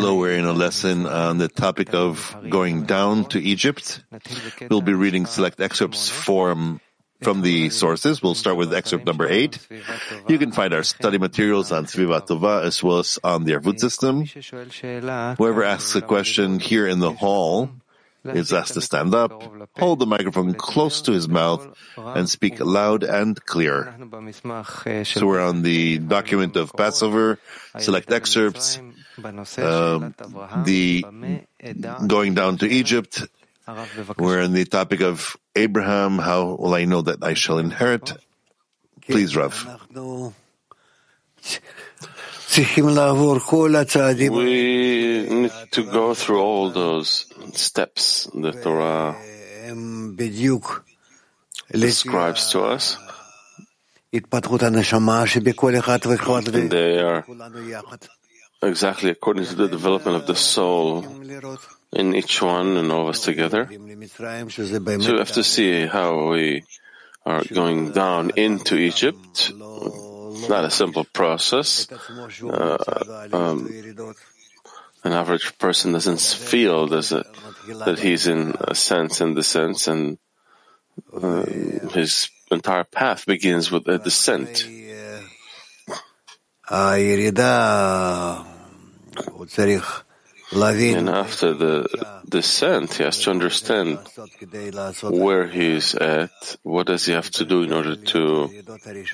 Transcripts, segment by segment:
Hello, we're in a lesson on the topic of going down to Egypt. We'll be reading select excerpts from, from the sources. We'll start with excerpt number eight. You can find our study materials on Sviva Tova as well as on the Arvut system. Whoever asks a question here in the hall is asked to stand up, hold the microphone close to his mouth, and speak loud and clear. So we're on the document of Passover, select excerpts, uh, the going down to Egypt. We're on the topic of Abraham. How will I know that I shall inherit? Please, Rav. We need to go through all those steps the Torah describes to us. And they are exactly according to the development of the soul in each one and all of us together. So we have to see how we are going down into Egypt it's not a simple process. Uh, um, an average person doesn't feel does it, that he's in a sense in descent, and uh, his entire path begins with a descent. And after the descent, he has to understand where he's at, what does he have to do in order to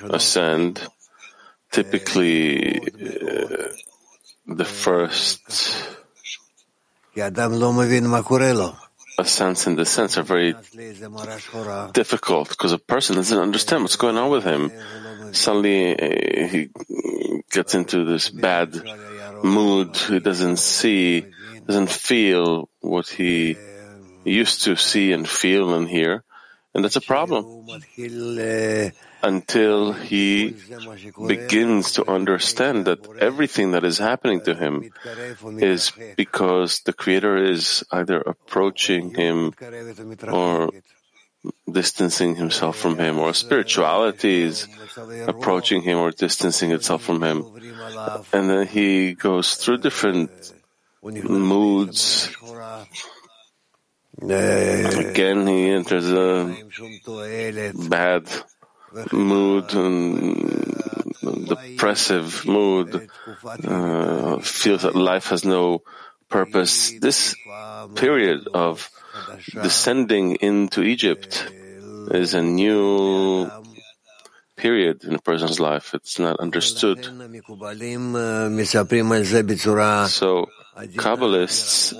ascend, typically uh, the first ascents and sense are very difficult because a person doesn't understand what's going on with him. Suddenly uh, he gets into this bad mood. He doesn't see, doesn't feel what he used to see and feel and hear. And that's a problem until he begins to understand that everything that is happening to him is because the Creator is either approaching him or distancing himself from him, or spirituality is approaching him or distancing itself from him. And then he goes through different moods. Again, he enters a bad mood and depressive mood, uh, feels that life has no purpose. This period of descending into Egypt is a new period in a person's life. It's not understood. So, Kabbalists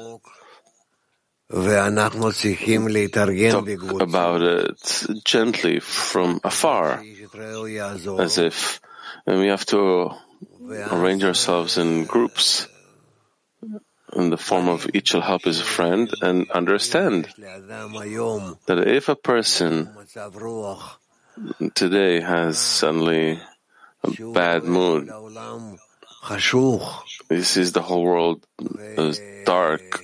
talk about it gently from afar, as if and we have to arrange ourselves in groups in the form of each shall help his friend and understand that if a person today has suddenly a bad mood, this is the whole world as dark,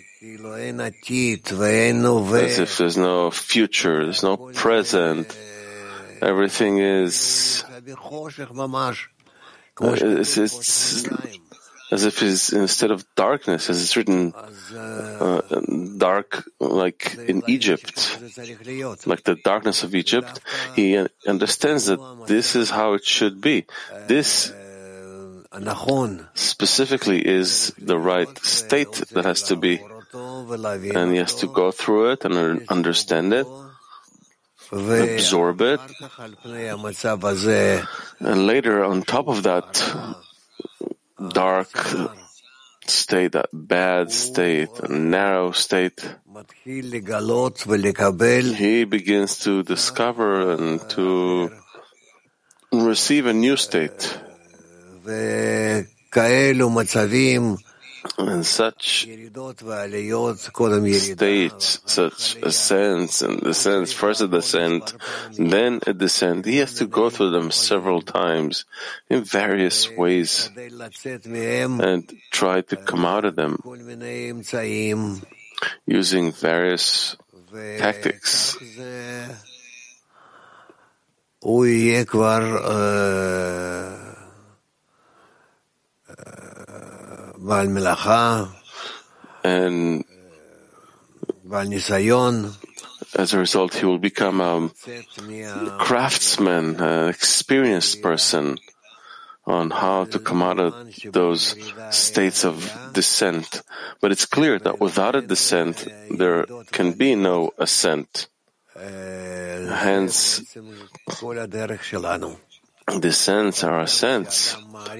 as if there's no future, there's no present. Everything is, it's, it's as if it's instead of darkness, as it's written, uh, dark like in Egypt, like the darkness of Egypt. He understands that this is how it should be. This specifically is the right state that has to be and he has to go through it and understand it, absorb it, and later on top of that dark state, that bad state, narrow state, he begins to discover and to receive a new state and such states, such ascents and descents, first a descent, then a descent, he has to go through them several times in various ways and try to come out of them using various tactics. Uh, and as a result, he will become a craftsman, an experienced person on how to come out of those states of descent. But it's clear that without a descent, there can be no ascent. Hence, descents or ascents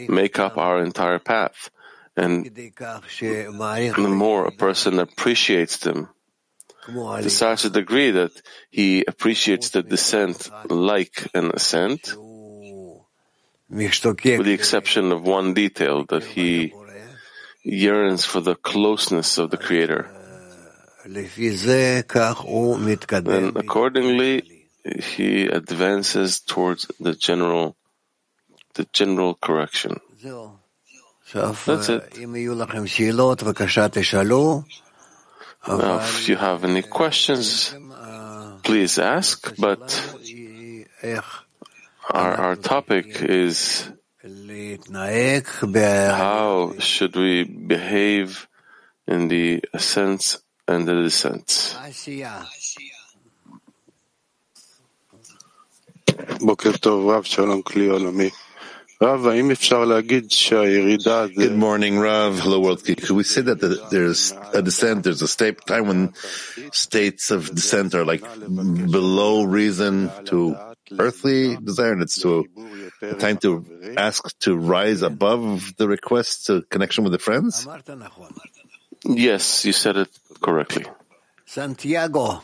make up our entire path. And the more a person appreciates them, to such a degree that he appreciates the descent like an ascent, with the exception of one detail, that he yearns for the closeness of the Creator. And accordingly, he advances towards the general, the general correction. That's it. Now, if you have any questions, please ask, but our, our topic is how should we behave in the ascent and the descent? Rav Shalom Kli Good morning, Rav. Hello, world. Could we say that the, there's a descent, there's a state, time when states of descent are like below reason to earthly desire, and it's to a time to ask to rise above the request to connection with the friends? Yes, you said it correctly. Santiago.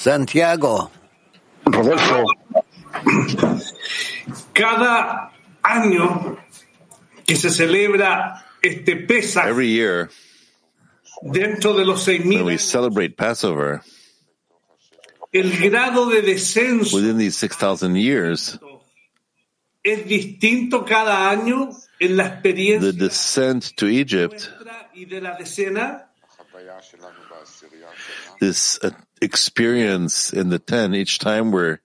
Santiago. Rodolfo, cada año que se celebra este Pesach, every year, dentro de los seis when we celebrate Passover, el grado de descenso within these 6,000 years, es distinto cada año en la experiencia the descent to Egypt, y de la decena. This uh, experience in the 10 each time we're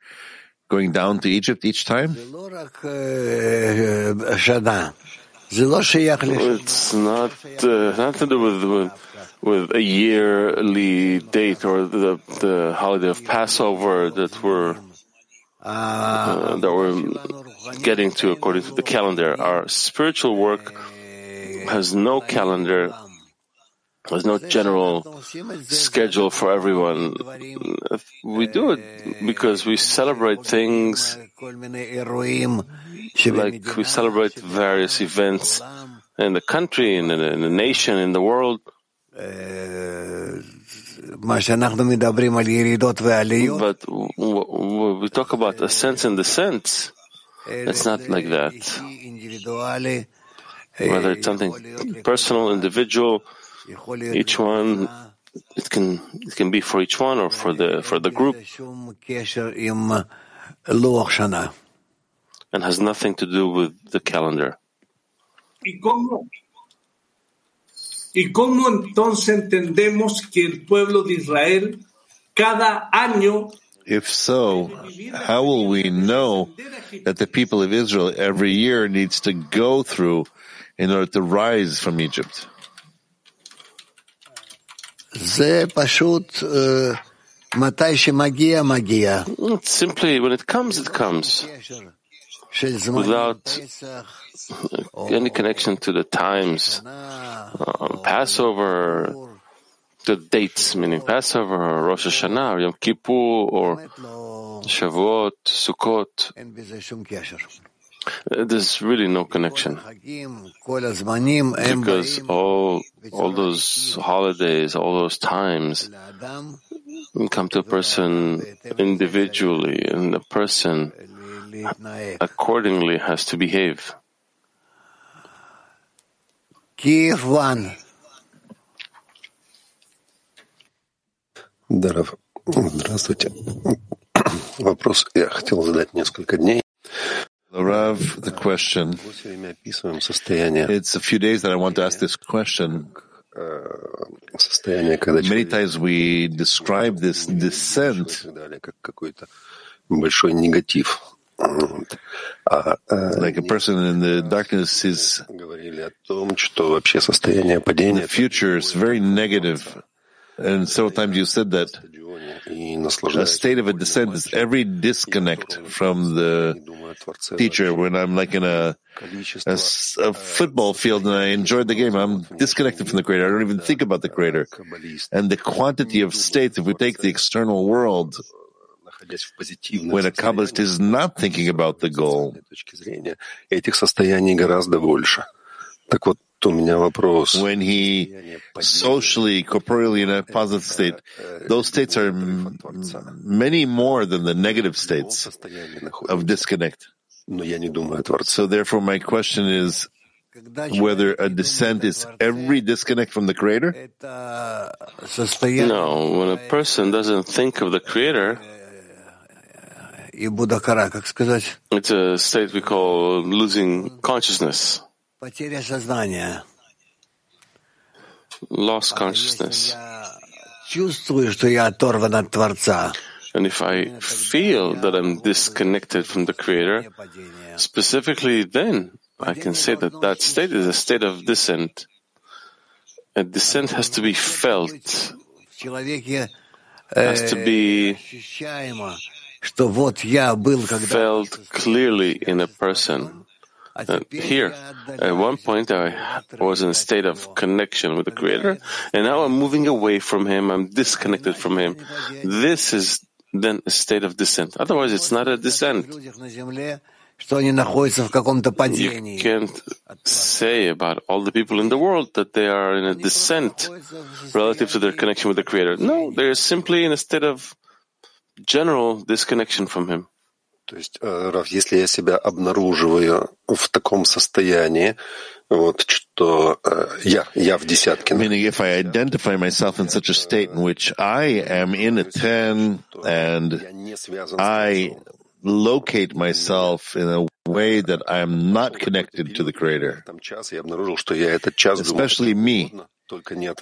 going down to Egypt each time? It's not uh, not to do with, with with a yearly date or the the holiday of Passover that we're uh, that we're getting to according to the calendar. Our spiritual work has no calendar there's no general schedule for everyone. We do it because we celebrate things like we celebrate various events in the country, in the, in the nation, in the world. But we talk about ascents and descents. It's not like that. Whether it's something personal, individual, each one, it can it can be for each one or for the for the group, and has nothing to do with the calendar. ¿Y cómo, ¿Y cómo entonces entendemos que el pueblo de Israel cada año If so, how will we know that the people of Israel every year needs to go through in order to rise from Egypt? Simply, when it comes, it comes. Without any connection to the times. Um, Passover, the dates, meaning Passover, or Rosh Hashanah, or Yom Kippur, or Shavuot, Sukkot. Uh, there's really no connection because all all those holidays, all those times come to a person individually, and the person accordingly has to behave. Kiev one. Даров, здравствуйте. Вопрос я хотел задать несколько дней. Rav, the question. It's a few days that I want to ask this question. Many times we describe this descent like a person in the darkness is the future is very negative. And several times you said that a state of a descent is every disconnect from the teacher. When I'm like in a, a, a, football field and I enjoyed the game, I'm disconnected from the creator. I don't even think about the creator. And the quantity of states, if we take the external world, when a Kabbalist is not thinking about the goal, when he socially, corporeally in a positive state, those states are many more than the negative states of disconnect. So therefore my question is whether a descent is every disconnect from the Creator? No, when a person doesn't think of the Creator, it's a state we call losing consciousness. Lost consciousness. And if I feel that I'm disconnected from the Creator, specifically then I can say that that state is a state of descent. A descent has to be felt, has to be felt clearly in a person. Uh, and here, at one point, I was in a state of connection with the Creator, and now I'm moving away from Him, I'm disconnected from Him. This is then a state of descent. Otherwise, it's not a descent. You can't say about all the people in the world that they are in a descent relative to their connection with the Creator. No, they're simply in a state of general disconnection from Him. То есть, Раф, если я себя обнаруживаю в таком состоянии, вот что я, я в десятке. Meaning, if I identify myself in such a state in which I am in a ten and I locate myself in a way that I am not connected to the Creator, especially me.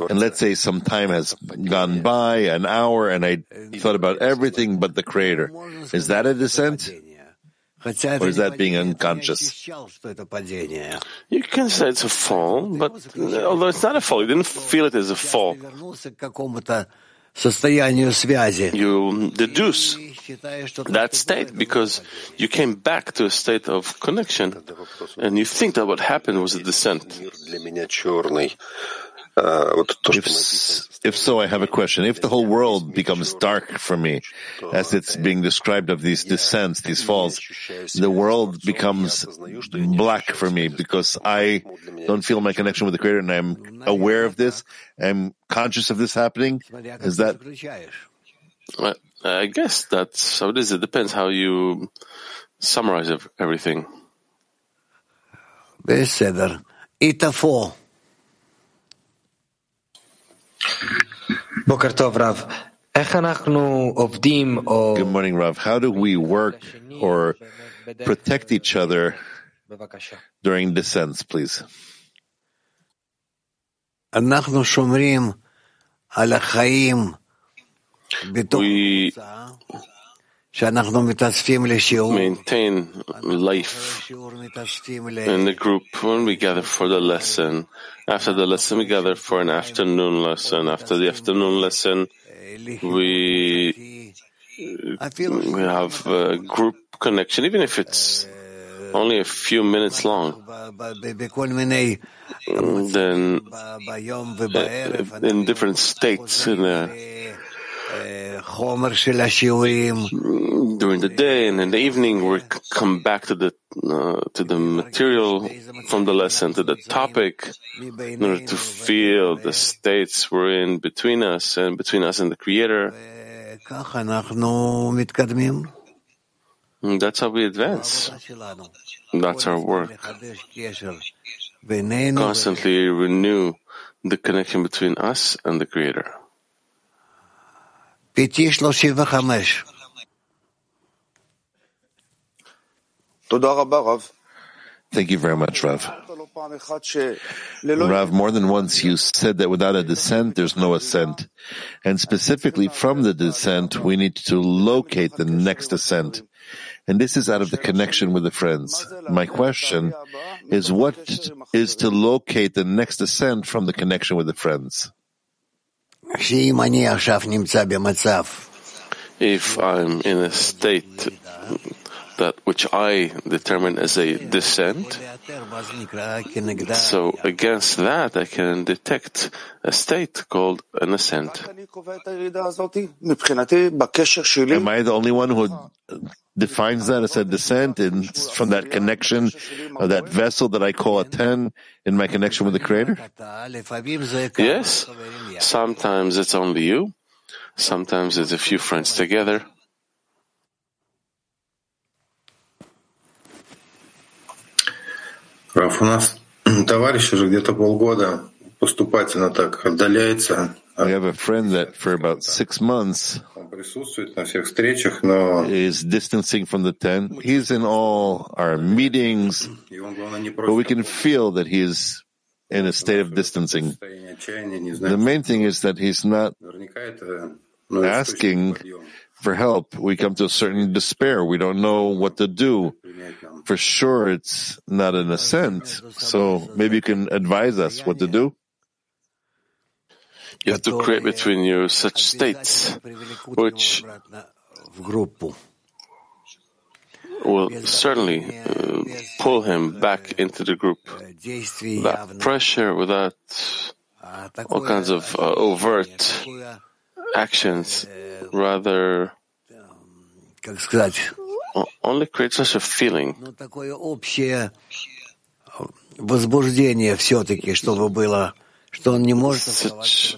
And let's say some time has gone by, an hour, and I thought about everything but the Creator. Is that a descent? Or is that being unconscious? You can say it's a fall, but uh, although it's not a fall, you didn't feel it as a fall. You deduce that state because you came back to a state of connection and you think that what happened was a descent If, if, so, I have a question. If the whole world becomes dark for me, as it's being described of these descents, these falls, the world becomes black for me because I don't feel my connection with the Creator and I'm aware of this, I'm conscious of this happening. Is that? Well, I guess that's how it is. It depends how you summarize everything. בסדר. איתפו. Good morning, Rav. How do we work or protect each other during descents, please? We maintain life in the group when we gather for the lesson. After the lesson, we gather for an afternoon lesson. After the afternoon lesson, we, we have a group connection, even if it's only a few minutes long. Then, in different states in the during the day and in the evening, we come back to the uh, to the material from the lesson, to the topic, in order to feel the states we're in between us and between us and the Creator. And that's how we advance. That's our work. Constantly renew the connection between us and the Creator. Thank you very much, Rav. Rav, more than once you said that without a descent, there's no ascent. And specifically from the descent, we need to locate the next ascent. And this is out of the connection with the friends. My question is what is to locate the next ascent from the connection with the friends? If I'm in a state that which I determine as a descent. So against that, I can detect a state called an ascent. Am I the only one who defines that as a descent and from that connection of that vessel that I call a 10 in my connection with the Creator? Yes. Sometimes it's only you. Sometimes it's a few friends together. Раф, у нас товарищ уже где-то полгода поступательно так отдаляется. I have a friend that for about six months is distancing from the tent. He's in all our meetings, but we can feel that he's in a state of distancing. The main thing is that he's not asking for help. We come to a certain despair. We don't know what to do. For sure, it's not an ascent. So maybe you can advise us what to do. You have to create between you such states which will certainly uh, pull him back into the group. That pressure without all kinds of uh, overt actions rather only creates such a feeling. Such,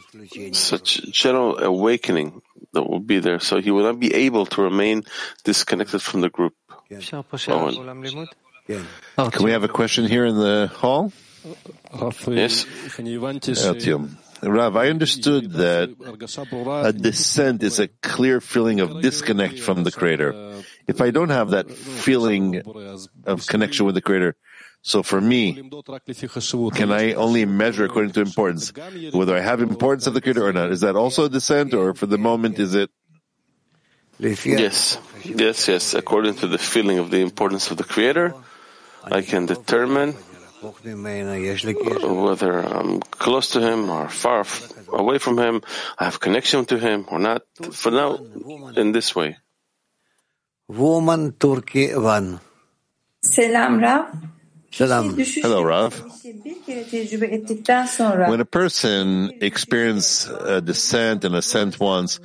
such general awakening that will be there, so he will not be able to remain disconnected from the group. Oh, can we have a question here in the hall? Yes. Eltium. Rav, I understood that a descent is a clear feeling of disconnect from the Creator. If I don't have that feeling of connection with the Creator, so for me, can I only measure according to importance? Whether I have importance of the Creator or not. Is that also a descent or for the moment is it? Yes, yes, yes. According to the feeling of the importance of the Creator, I can determine whether I'm close to him or far away from him, I have connection to him or not. For now, in this way. Woman Turkey one. Selam Rav. Hello, Rav. When a person experiences a descent and ascent once,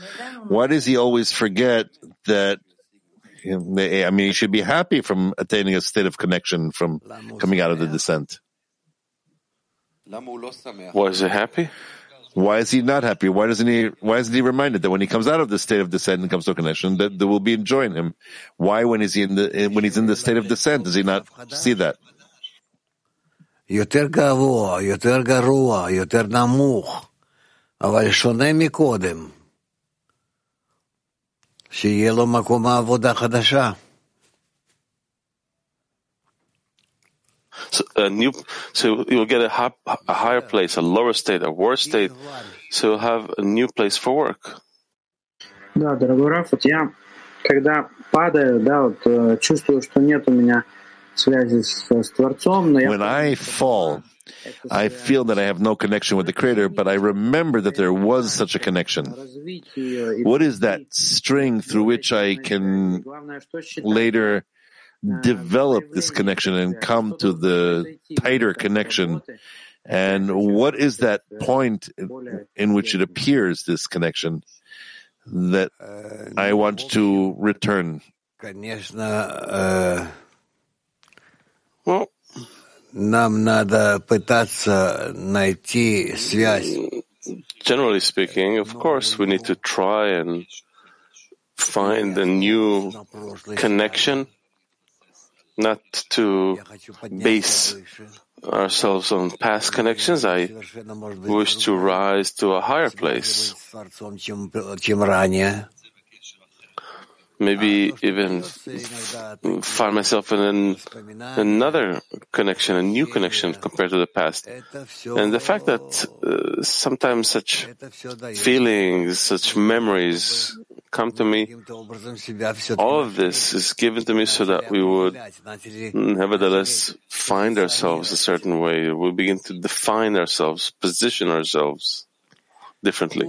why does he always forget that I mean, he should be happy from attaining a state of connection from coming out of the descent. Why is he happy? Why is he not happy? Why doesn't he? Why isn't he reminded that when he comes out of the state of descent and comes to a connection, that there will be enjoying him? Why, when he's in the when he's in the state of descent, does he not see that? יותר גבוה, יותר גרוע, יותר נמוך, אבל שונה מקודם. שיהיה לו מקום עבודה חדשה. So, a new, so you'll get a, high, a higher place, a lower state, a worse state. So you'll have a new place for work. Да, дорогой Раф, вот я, когда падаю, да, вот чувствую, что нет у меня When I fall, I feel that I have no connection with the Creator, but I remember that there was such a connection. What is that string through which I can later develop this connection and come to the tighter connection? And what is that point in which it appears, this connection, that I want to return? Well, Нам надо пытаться найти связь. Generally speaking, of course, we need to try and find a new connection, not to base ourselves on past connections. I wish to rise to a higher place. maybe even find myself in an, another connection, a new connection compared to the past. And the fact that uh, sometimes such feelings, such memories come to me, all of this is given to me so that we would nevertheless find ourselves a certain way. We begin to define ourselves, position ourselves differently.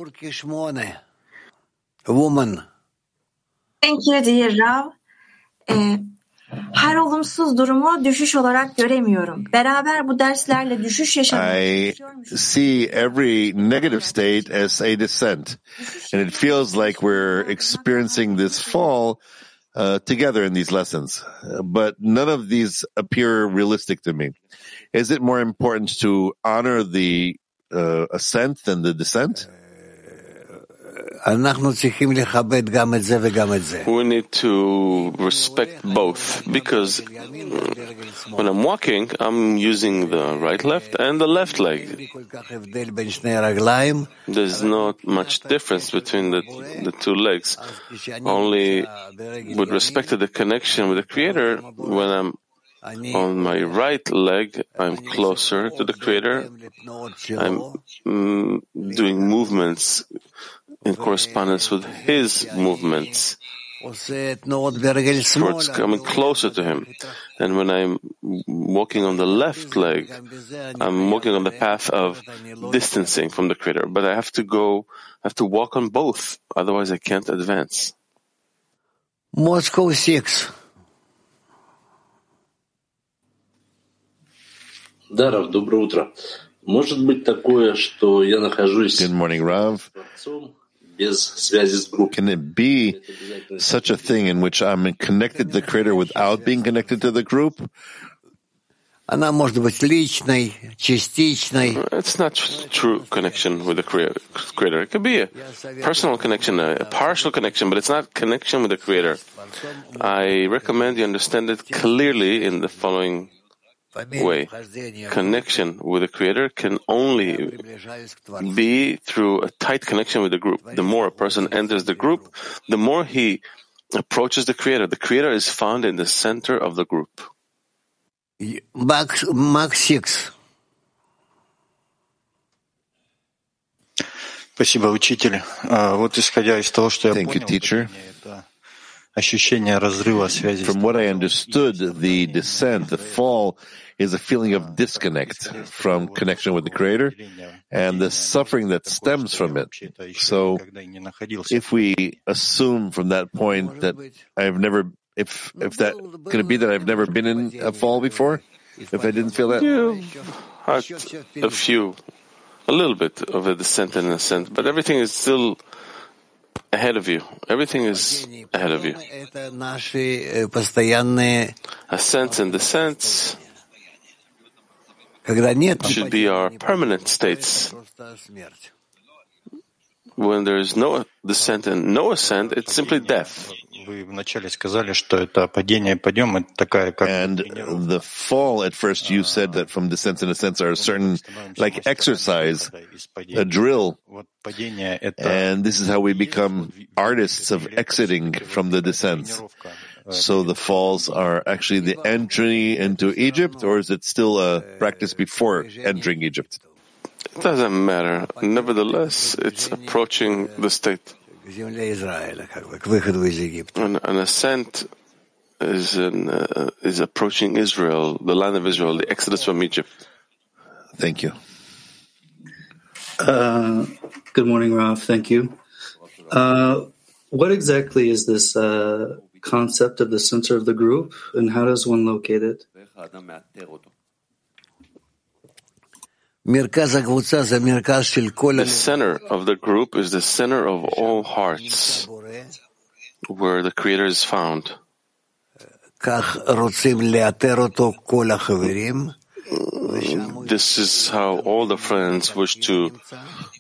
Woman. Thank you dear Rav. Ee, her olumsuz durumu düşüş olarak göremiyorum. Beraber bu derslerle düşüş I see every negative state as a descent. And it feels like we're experiencing this fall uh, together in these lessons. But none of these appear realistic to me. Is it more important to honor the uh, ascent than the descent? We need to respect both because when I'm walking, I'm using the right left and the left leg. There's not much difference between the, the two legs. Only with respect to the connection with the Creator, when I'm on my right leg, I'm closer to the Creator. I'm mm, doing movements in correspondence with his movements towards coming closer to him. And when I'm walking on the left leg, I'm walking on the path of distancing from the Creator. But I have to go, I have to walk on both, otherwise I can't advance. Moscow 6. Good morning, Rav. Can it be such a thing in which I'm connected to the Creator without being connected to the group? It's not true connection with the Creator. It could be a personal connection, a partial connection, but it's not connection with the Creator. I recommend you understand it clearly in the following way, connection with the Creator can only be through a tight connection with the group. The more a person enters the group, the more he approaches the Creator. The Creator is found in the center of the group. Thank you, teacher. From what I understood, the descent, the fall, is a feeling of disconnect from connection with the Creator and the suffering that stems from it. So, if we assume from that point that I've never, if if that could it be that I've never been in a fall before, if I didn't feel that, yeah, a few, a little bit of a descent and ascent, but everything is still ahead of you. Everything is ahead of you. Ascents and descents should be our permanent states. When there is no descent and no ascent, it's simply death. And the fall, at first you said that from descent and ascents are a certain, like exercise, a drill. And this is how we become artists of exiting from the descents. So the falls are actually the entry into Egypt, or is it still a practice before entering Egypt? It doesn't matter. Nevertheless, it's approaching the state. An, an ascent is an, uh, is approaching Israel, the land of Israel, the exodus from Egypt. Thank you. Uh, good morning, Rav. Thank you. Uh, what exactly is this uh, concept of the center of the group, and how does one locate it? The center of the group is the center of all hearts, where the Creator is found. This is how all the friends wish to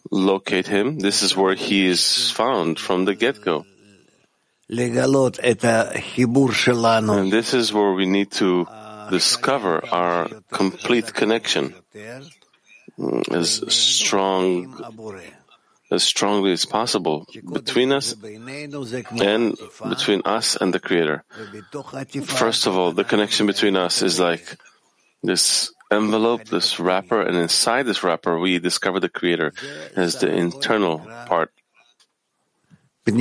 locate him. This is where he is found from the get-go. And this is where we need to discover our complete connection Mm, as strong as strongly as possible between us and between us and the Creator. First of all, the connection between us is like this envelope, this wrapper, and inside this wrapper, we discover the Creator as the internal part. This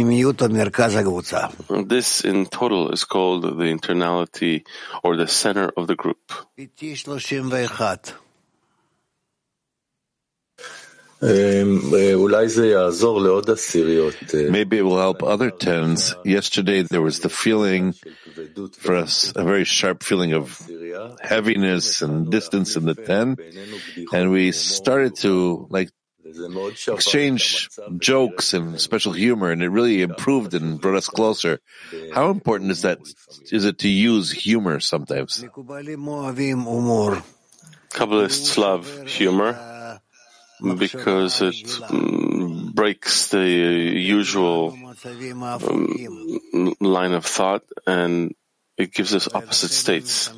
in total is called the internality or the center of the group. Um, Maybe it will help other tens. Yesterday there was the feeling for us, a very sharp feeling of heaviness and distance in the ten, and we started to like exchange jokes and special humor, and it really improved and brought us closer. How important is that? Is it to use humor sometimes? Kabbalists love humor because it um, breaks the usual um, line of thought and it gives us opposite states.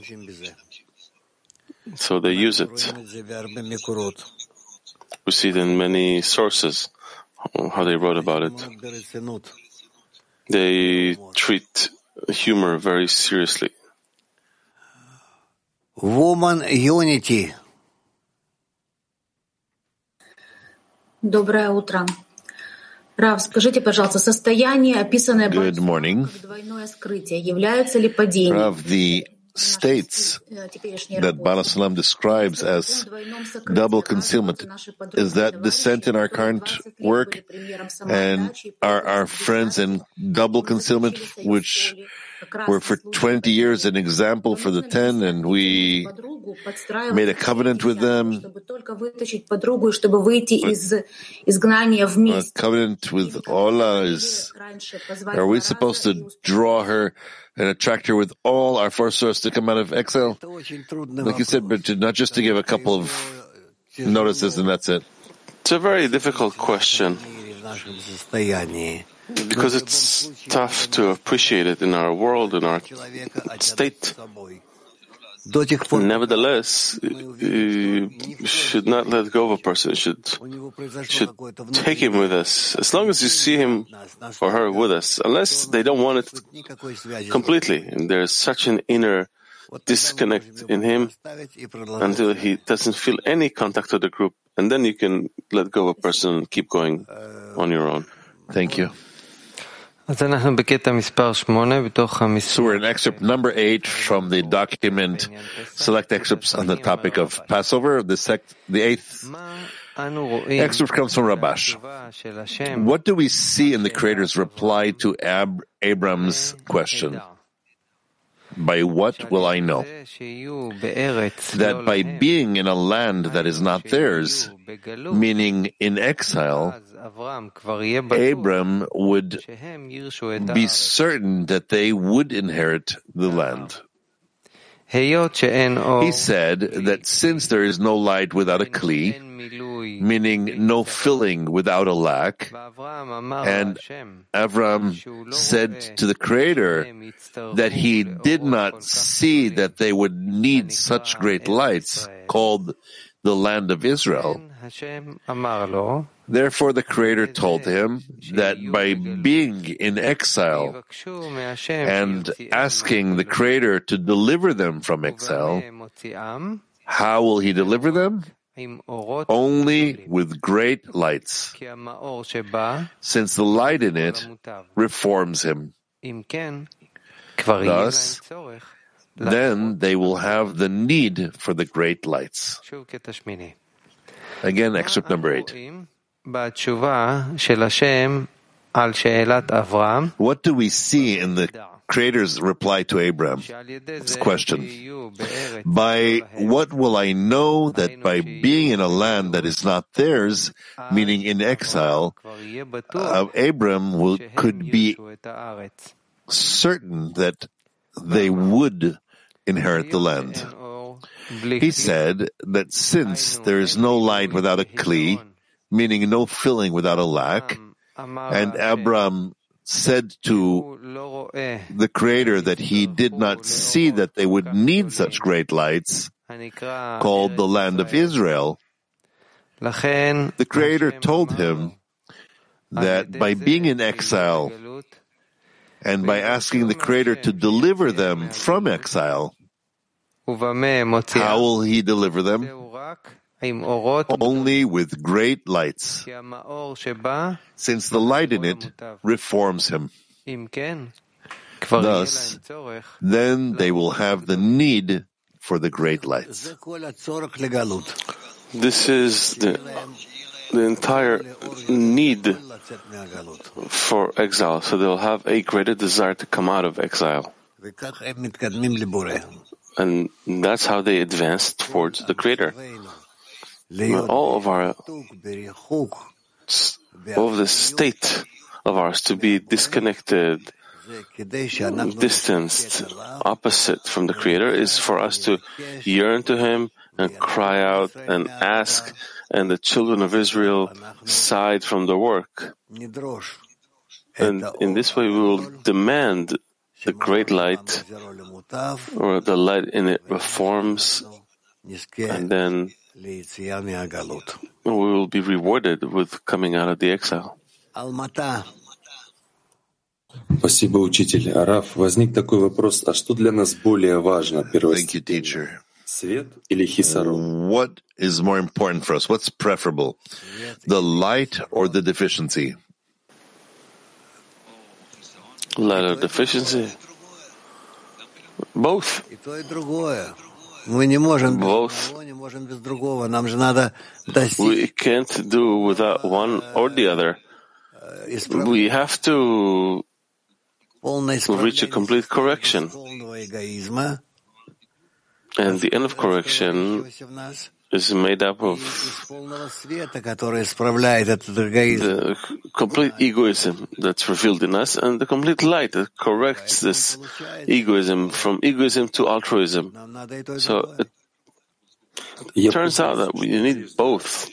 So they use it. We see it in many sources, how they wrote about it. They treat humor very seriously. Woman unity. Доброе утро. Рав, скажите, пожалуйста, состояние, описанное Good morning. как двойное скрытие, является ли the states that Baal HaSulam describes as double concealment. Is that descent in our current work and are our friends in double concealment, which were for 20 years an example for the 10, and we made a covenant with them. A covenant with Allah is, are we supposed to draw her and attract her with all our forces to come out of exile? Like you said, but not just to give a couple of notices and that's it. It's a very difficult question because it's tough to appreciate it in our world, in our state. Nevertheless, you should not let go of a person. Should should take him with us as long as you see him or her with us. Unless they don't want it completely, and there's such an inner disconnect in him until he doesn't feel any contact to the group, and then you can let go of a person and keep going on your own. Thank you. So we're in excerpt number eight from the document, select excerpts on the topic of Passover. The, sec- the eighth excerpt comes from Rabash. What do we see in the Creator's reply to Ab- Abram's question? By what will I know? That by being in a land that is not theirs, meaning in exile, Abram would be certain that they would inherit the land. He said that since there is no light without a kli, meaning no filling without a lack, and Avram said to the Creator that he did not see that they would need such great lights, called the land of Israel. Therefore, the Creator told him that by being in exile and asking the Creator to deliver them from exile, how will He deliver them? Only with great lights, since the light in it reforms him. Thus, then they will have the need for the great lights. Again, excerpt number eight. What do we see in the Creator's reply to Abraham? This question. By what will I know that by being in a land that is not theirs, meaning in exile, uh, Abram will, could be certain that they would inherit the land? He said that since there is no light without a kli, meaning no filling without a lack. And Abram said to the Creator that he did not see that they would need such great lights, called the land of Israel. The Creator told him that by being in exile and by asking the Creator to deliver them from exile, how will He deliver them? Only with great lights, since the light in it reforms him. Thus, then they will have the need for the great lights. This is the, the entire need for exile, so they'll have a greater desire to come out of exile. And that's how they advance towards the Creator. All of our, all of the state of ours to be disconnected, distanced, opposite from the Creator is for us to yearn to Him and cry out and ask, and the children of Israel sighed from the work. And in this way we will demand the great light, or the light in it reforms, and then we will be rewarded with coming out of the exile. Спасибо, учитель. Раф, возник такой вопрос, а что для нас более важно первостепенно? Свет или хисарон? What is more important for us? What's preferable? The light or the deficiency? Light or deficiency? Both. both. We can't do without one or the other. We have to reach a complete correction. And the end of correction is made up of the complete egoism that's revealed in us and the complete light that corrects this egoism from egoism to altruism. So it turns out that we need both.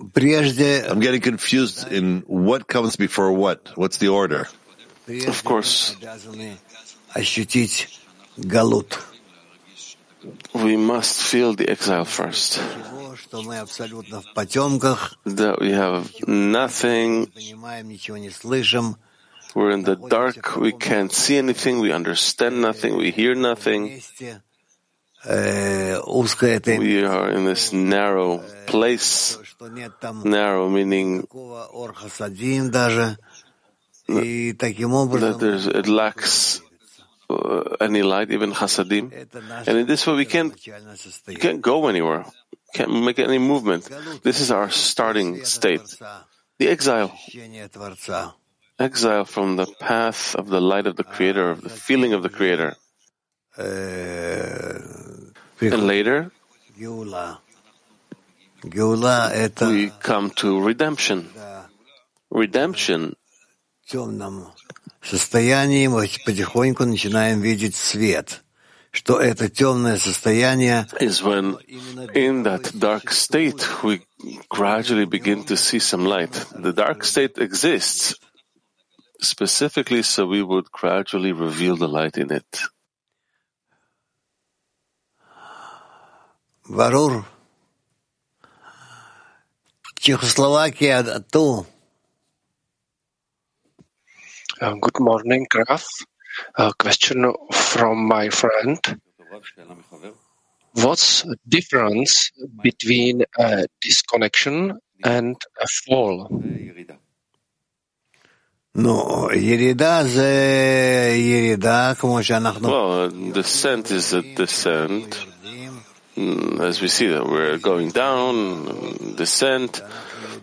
I'm getting confused in what comes before what. What's the order? Of course, we must feel the exile first. That we have nothing. We're in the dark. We can't see anything. We understand nothing. We hear nothing. We are in this narrow place. Narrow meaning that it lacks Uh, any light, even chasadim. And in this way, we can't, can't go anywhere, can't make any movement. This is our starting state. The exile. Exile from the path of the light of the Creator, of the feeling of the Creator. And later, we come to redemption. Redemption состоянии мы потихоньку начинаем видеть свет, что это темное состояние is when in that dark state we gradually begin to see some light. The dark state exists specifically so we would gradually reveal the light in it. Варур, Чехословакия, ту, Uh, good morning, Rav. A question from my friend. What's the difference between a disconnection and a fall? Well, descent is a descent. Mm, as we see that we're going down, descent,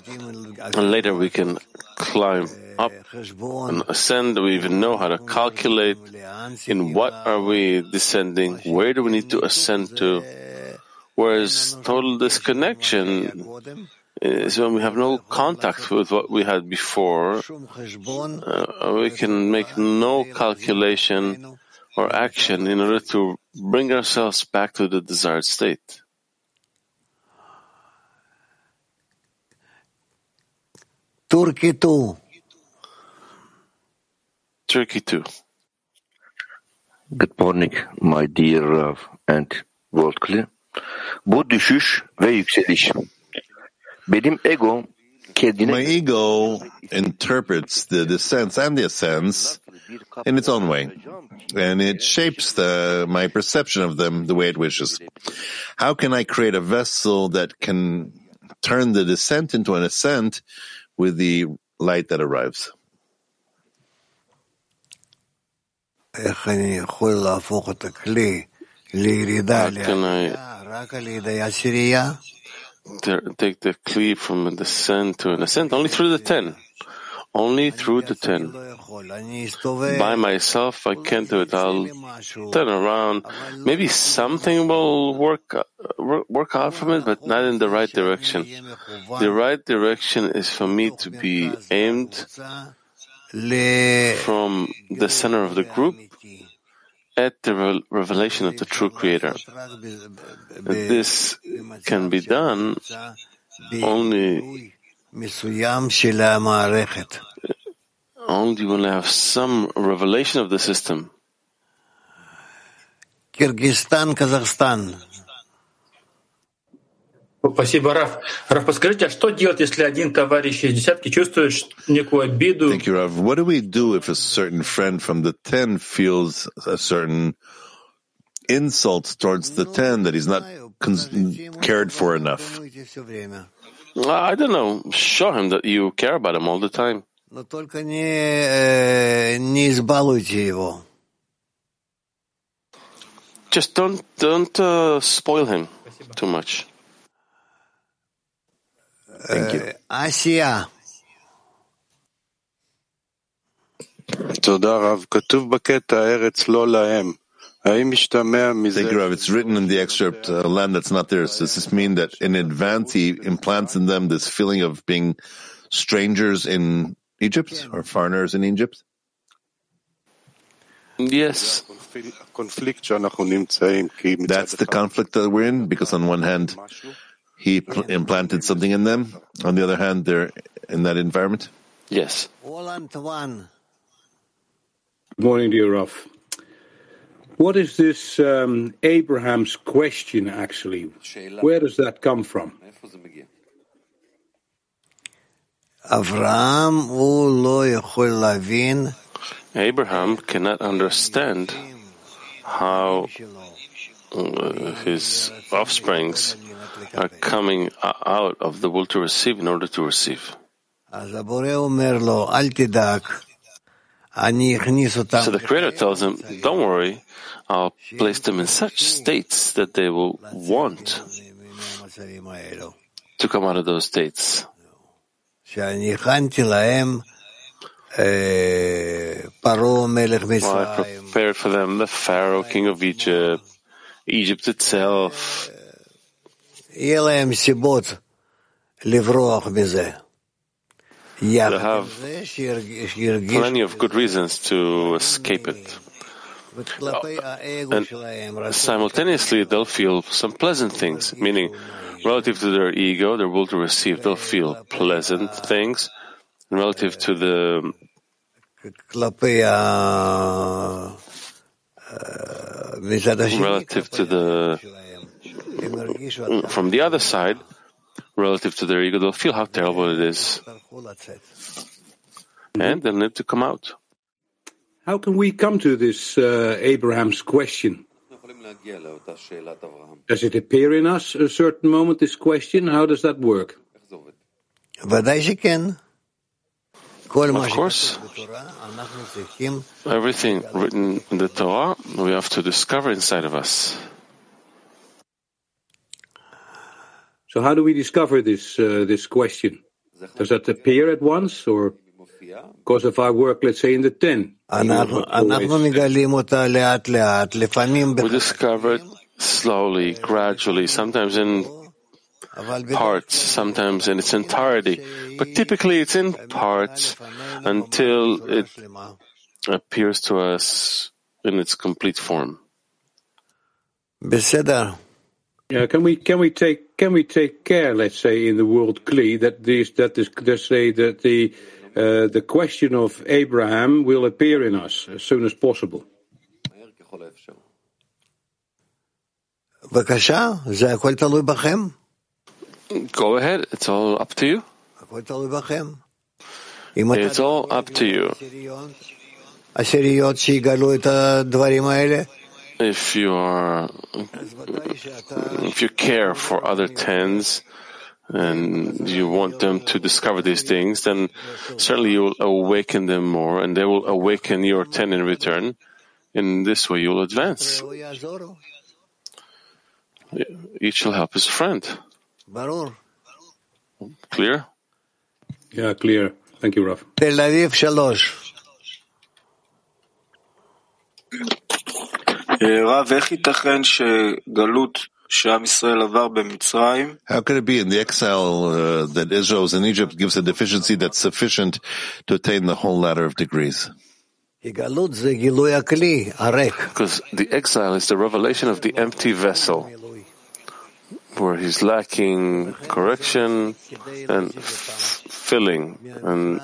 and later we can climb up and ascend. Do we even know how to calculate in what are we descending, where do we need to ascend to. Whereas total disconnection is when we have no contact with what we had before. Uh, we can make no calculation or action in order to bring ourselves back to the desired state. Turkey. Turkey too. Good morning, my dear Rav and World Kli. Bu düşüş ve yükseliş. Benim ego My ego interprets the descents and the ascents in its own way, and it shapes the, my perception of them the way it wishes. How can I create a vessel that can turn the descent into an ascent with the light that arrives? How can I take the cleave from a descent to an ascent? Only through the ten. Only through the ten. By myself, I can't do it. I'll turn around. Maybe something will work work out from it, but not in the right direction. The right direction is for me to be aimed from the center of the group at the revelation of the true Creator. This can be done only only when I have some revelation of the system. Kyrgyzstan, Kazakhstan. Спасибо, Раф. Раф, подскажите, а что делать, если один товарищ из десятки чувствует некую обиду? Thank you, Rav. What do we do if a certain friend from the ten feels a certain insult towards the ten that he's not cared for enough? I don't know. Show him that you care about him all the time. Just don't don't uh, spoil him too much. Thank you. Asiya. תודה רב. כתוב בקטע ארץ לא להם. האם משתמע מזה... Thank you, Rav. It's written in the excerpt, uh, land that's not theirs. Does this mean that in advance he implants in them this feeling of being strangers in Egypt or foreigners in Egypt? Yes. That's the conflict that we're in, because on one hand, he pl- implanted something in them. On the other hand, they're in that environment. Yes. Good morning, dear Rav. What is this um, Abraham's question actually? Where does that come from? Abraham cannot understand how uh, his offsprings are coming uh, out of the will to receive in order to receive. So the Creator tells him, don't worry, I'll place them in such states that they will want to come out of those states. Well, I prepared for them the Pharaoh, king of Egypt, Egypt itself. They'll have plenty of good reasons to escape it. Oh, and simultaneously, they'll feel some pleasant things, meaning relative to their ego, their will to receive, they'll feel pleasant things. And relative to the relative to the from the other side, relative to their ego, they'll feel how terrible it is, and they'll need to come out. How can we come to this uh, Abraham's question? Does it appear in us a certain moment, this question? How does that work? Of course, everything written in the Torah we have to discover inside of us. So, how do we discover this uh, this question? Does that appear at once, or because of our work, let's say in the ten? We discover it slowly, gradually, sometimes in parts, sometimes in its entirety, but typically it's in parts until it appears to us in its complete form. Yeah, can we can we take can we take care, let's say, in the world Kli, that these that this let's say that the uh, the question of Abraham will appear in us as soon as possible. Go ahead, it's all up to you. It's all up to you. If you are, if you care for other tens and you want them to discover these things, then certainly you will awaken them more and they will awaken your ten in return. In this way, you'll advance. Each will help his friend. Clear? Yeah, clear. Thank you, Rav. Tel Aviv Shalosh. How could it be in the exile uh, that Israel was in Egypt gives a deficiency that's sufficient to attain the whole ladder of degrees? Because the exile is the revelation of the empty vessel, where he's lacking correction and f- filling, and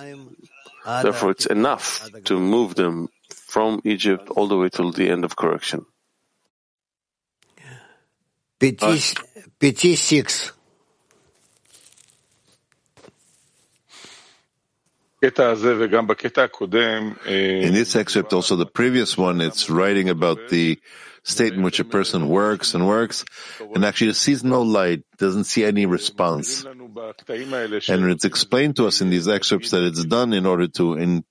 therefore it's enough to move them from Egypt all the way till the end of correction. Pity six. In this excerpt, also the previous one, it's writing about the state in which a person works and works, and actually sees no light, doesn't see any response. And it's explained to us in these excerpts that it's done in order to in,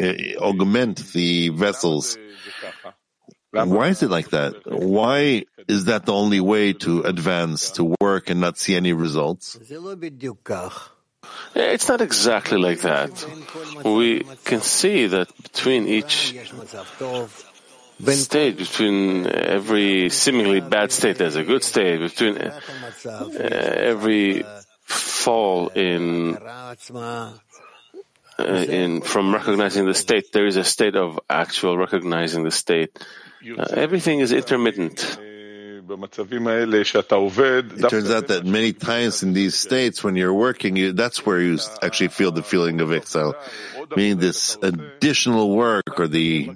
uh, augment the vessels. Why is it like that? Why is that the only way to advance, to work and not see any results? Eh, it's not exactly like that. We can see that between each state, between every seemingly bad state, there's a good state. Between eh, every fall in uh, in eh, from recognizing the state, there is a state of actual recognizing the state. Uh, everything is intermittent. It turns out that many times in these states, when you're working, you, that's where you actually feel the feeling of exile, meaning this additional work or the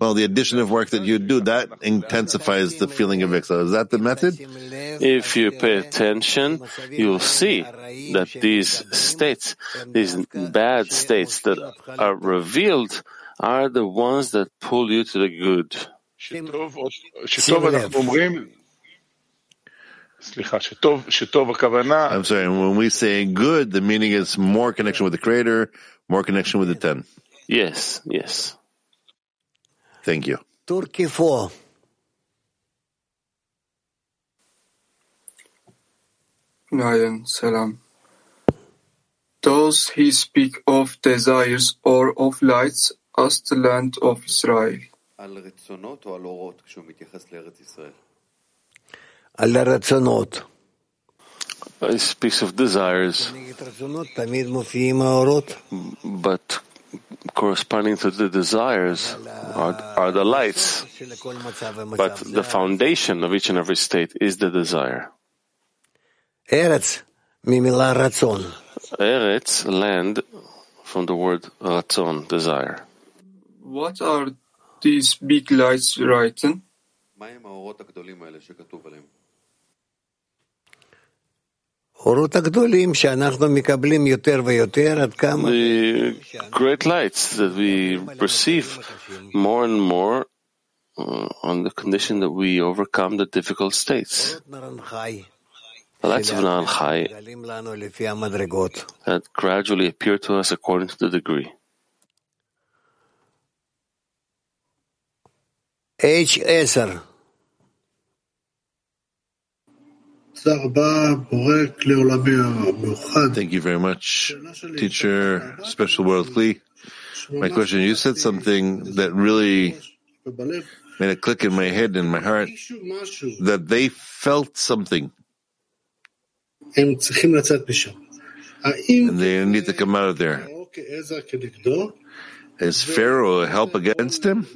well, the addition of work that you do that intensifies the feeling of exile. Is that the method? If you pay attention, you'll see that these states, these bad states that are revealed, are the ones that pull you to the good. I'm sorry, when we say good, the meaning is more connection with the Creator, more connection with the Ten. Yes, yes. Thank you. Turkey 4. Nayan, salam. Does he speak of desires or of lights as the land of Israel. He speaks of desires, but corresponding to the desires are, are the lights. But the foundation of each and every state is the desire. Eretz. Eretz, land, from the word ratzon, desire. What are these big lights writing? The great lights that we receive more and more uh, on the condition that we overcome the difficult states. The lights of Naran that gradually appear to us according to the degree. Thank you very much, teacher, special world Kli. My question, you said something that really made a click in my head and my heart, that they felt something. And they need to come out of there. Is Pharaoh help against him?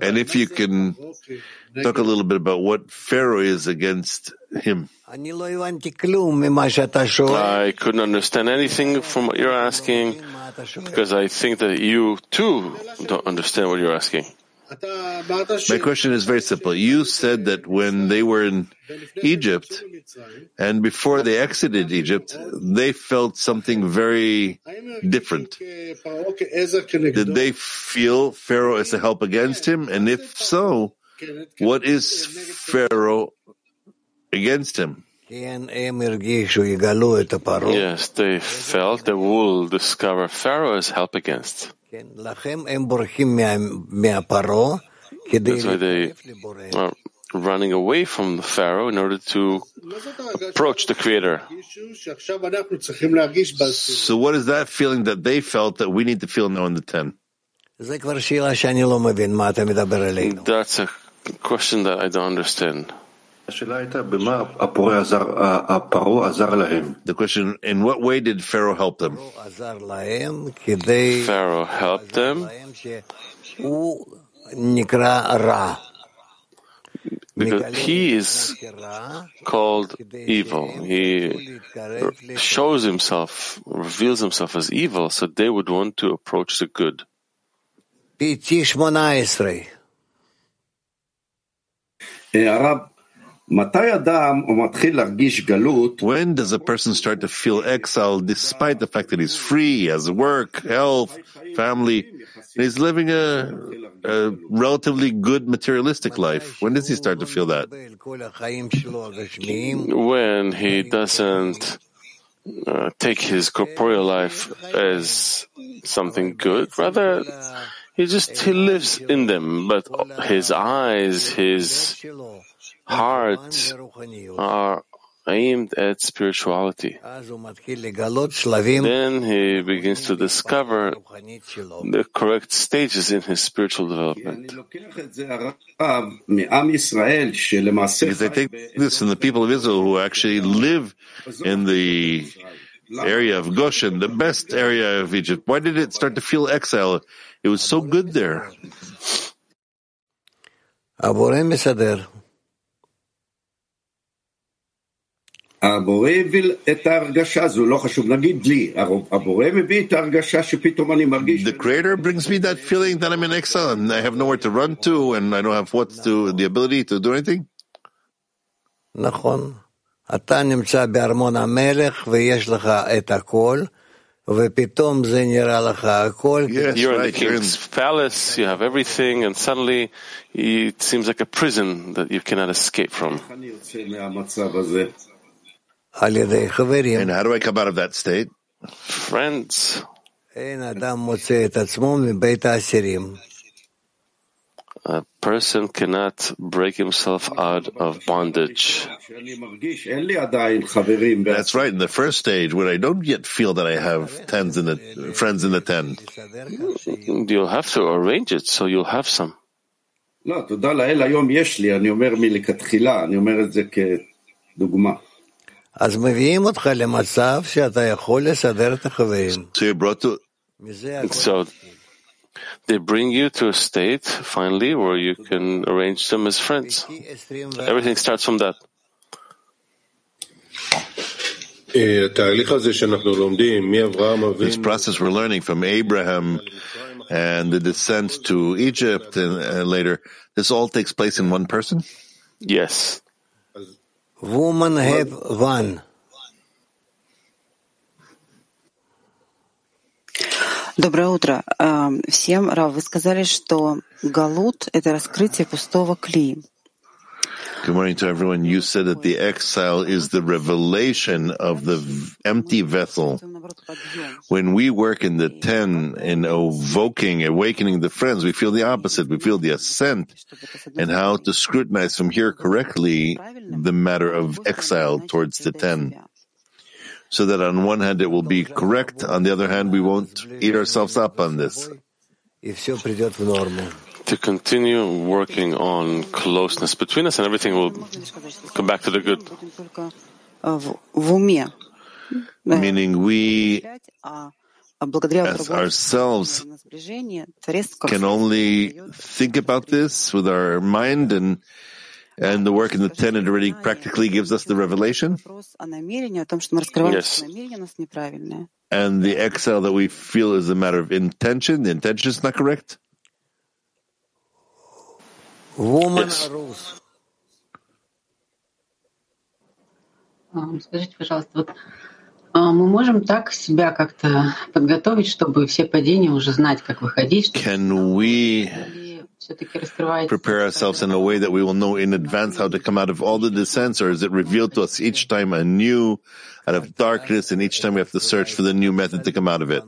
And if you can talk a little bit about what Pharaoh is against him. I couldn't understand anything from what you're asking because I think that you too don't understand what you're asking. My question is very simple. You said that when they were in Egypt and before they exited Egypt, they felt something very different. Did they feel Pharaoh as a help against him? And if so, what is Pharaoh against him? Yes, they felt they will discover Pharaoh as help against. That's why they are running away from the Pharaoh in order to approach the Creator. So, what is that feeling that they felt that we need to feel now in the ten? That's a question that I don't understand. The question, in what way did Pharaoh help them? Pharaoh helped them because he is called evil. He shows himself, reveals himself as evil, so they would want to approach the good. When does a person start to feel exile despite the fact that he's free, he has work, health, family, and he's living a, a relatively good materialistic life? When does he start to feel that? When he doesn't uh, take his corporeal life as something good, rather he just he lives in them, but his eyes, his heart are aimed at spirituality. Then he begins to discover the correct stages in his spiritual development. Because I take this from the people of Israel who actually live in the area of Goshen, the best area of Egypt. Why did it start to feel exile? It was so good there. The Creator brings me that feeling that I'm in exile and I have nowhere to run to and I don't have what to, the ability to do anything. נכון. אתה נמצא בארמון המלך ויש לך את הכל, ופתאום זה נראה לך הכל. Yes, You're right. in the king's palace, you have everything, and suddenly it seems like a prison that you cannot escape from. And how do I come out of that state? Friends. A person cannot break himself out of bondage. That's right. In the first stage, when I don't yet feel that I have tens in the friends in the ten, you'll have to arrange it so you'll have some. לא, תודה לאל, היום יש לי, אני אומר מלכתחילה, אני אומר את זה כדוגמה. so they brought to, so they bring you to a state finally where you can arrange them as friends. Everything starts from that. This process we're learning from Abraham and the descent to Egypt and, and later, this all takes place in one person? Yes. Woman have one. Доброе утро всем. Рав, вы сказали, что галут — это раскрытие пустого кли. Good morning to everyone. You said that the exile is the revelation of the empty vessel. When we work in the ten, in evoking, awakening the friends, we feel the opposite. We feel the ascent and how to scrutinize from here correctly the matter of exile towards the ten. So that on one hand it will be correct, on the other hand we won't eat ourselves up on this to continue working on closeness between us and everything will come back to the good. Mm-hmm. Meaning we as ourselves can only think about this with our mind and and the work in the ten it already practically gives us the revelation. Yes. And the exile that we feel is a matter of intention. The intention is not correct. Yes. Скажите, пожалуйста, вот мы можем так себя как-то подготовить, чтобы все падения уже знать, как выходить? Can we prepare ourselves in a way that we will know in advance how to come out of all the descents, or is it revealed to us each time anew out of darkness, and each time we have to search for the new method to come out of it?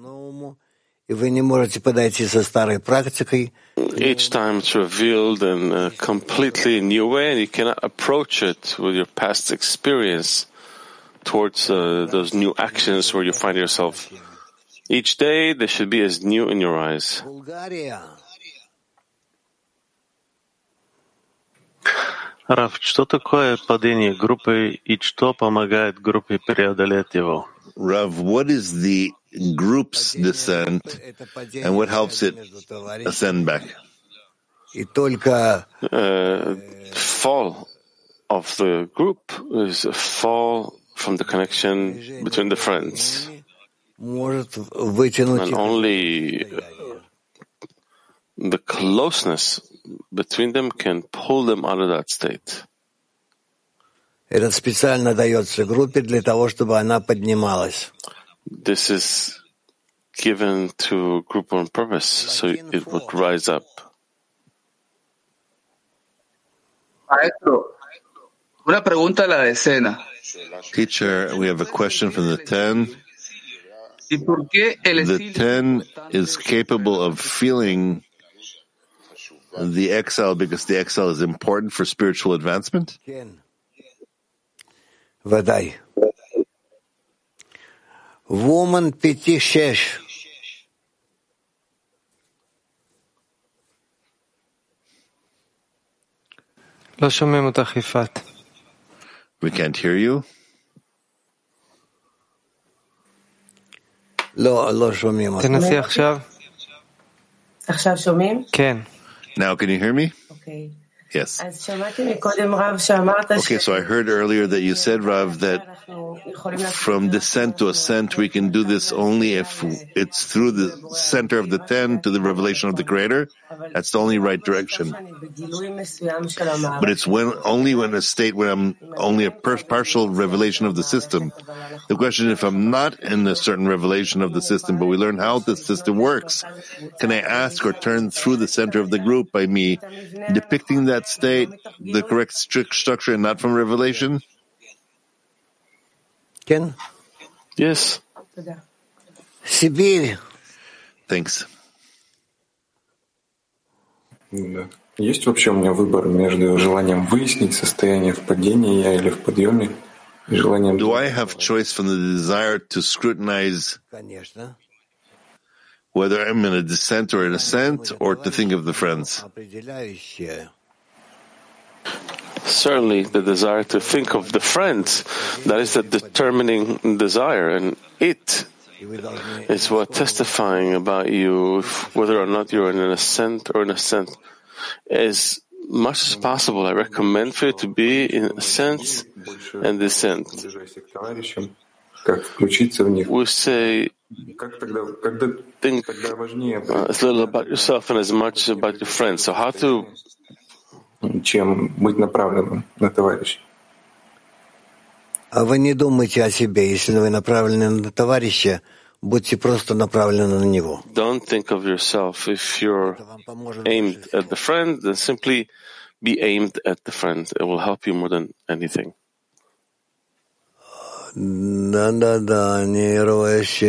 Each time it's revealed in a completely new way, and you cannot approach it with your past experience towards uh, those new actions where you find yourself. Each day they should be as new in your eyes. Раф, что такое падение группы и что помогает группе преодолеть его? Rav, what is the group's descent and what helps it ascend back? Uh, fall of the group is a fall from the connection between the friends. And only the closeness between them can pull them out of that state. This is given to a group on purpose, so it would rise up. Una pregunta a la decena. Teacher, we have a question from the ten. The ten is capable of feeling the exile because the exile is important for spiritual advancement? ודאי. Woman פתי שש. לא שומעים אותך, יפעת. We can't hear you. לא, לא שומעים אותך. תנסי עכשיו. עכשיו שומעים? כן. Now, can you hear me? Okay. Yes. Okay, so I heard earlier that you said, Rav, that from descent to ascent, we can do this only if it's through the center of the ten to the revelation of the Creator. That's the only right direction. But it's when only when a state where I'm only a partial revelation of the system. The question is, if I'm not in a certain revelation of the system, but we learn how the system works, can I ask or turn through the center of the group by me depicting that state, the correct strict structure, and not from revelation? Ken? Yes. Сибирь. Thanks. Да. Есть вообще у меня выбор между желанием выяснить состояние в падении я или в подъеме и желанием... Do I have choice from the desire to scrutinize whether I'm in a descent or an ascent or to think of the friends? Certainly, the desire to think of the friends, that is the determining desire, and it is what testifying about you, whether or not you're in an ascent or an ascent. As much as possible, I recommend for you to be in ascent and descent. We say, think uh, as little about yourself and as much about your friends. So how to чем быть направленным на товарища. А вы не думайте о себе. Если вы направлены на товарища, будьте просто направлены на него. Don't think of yourself. If you're aimed at the friend, then simply be aimed at the friend. It will help you more than anything. Да, да, да, אני רואה ש...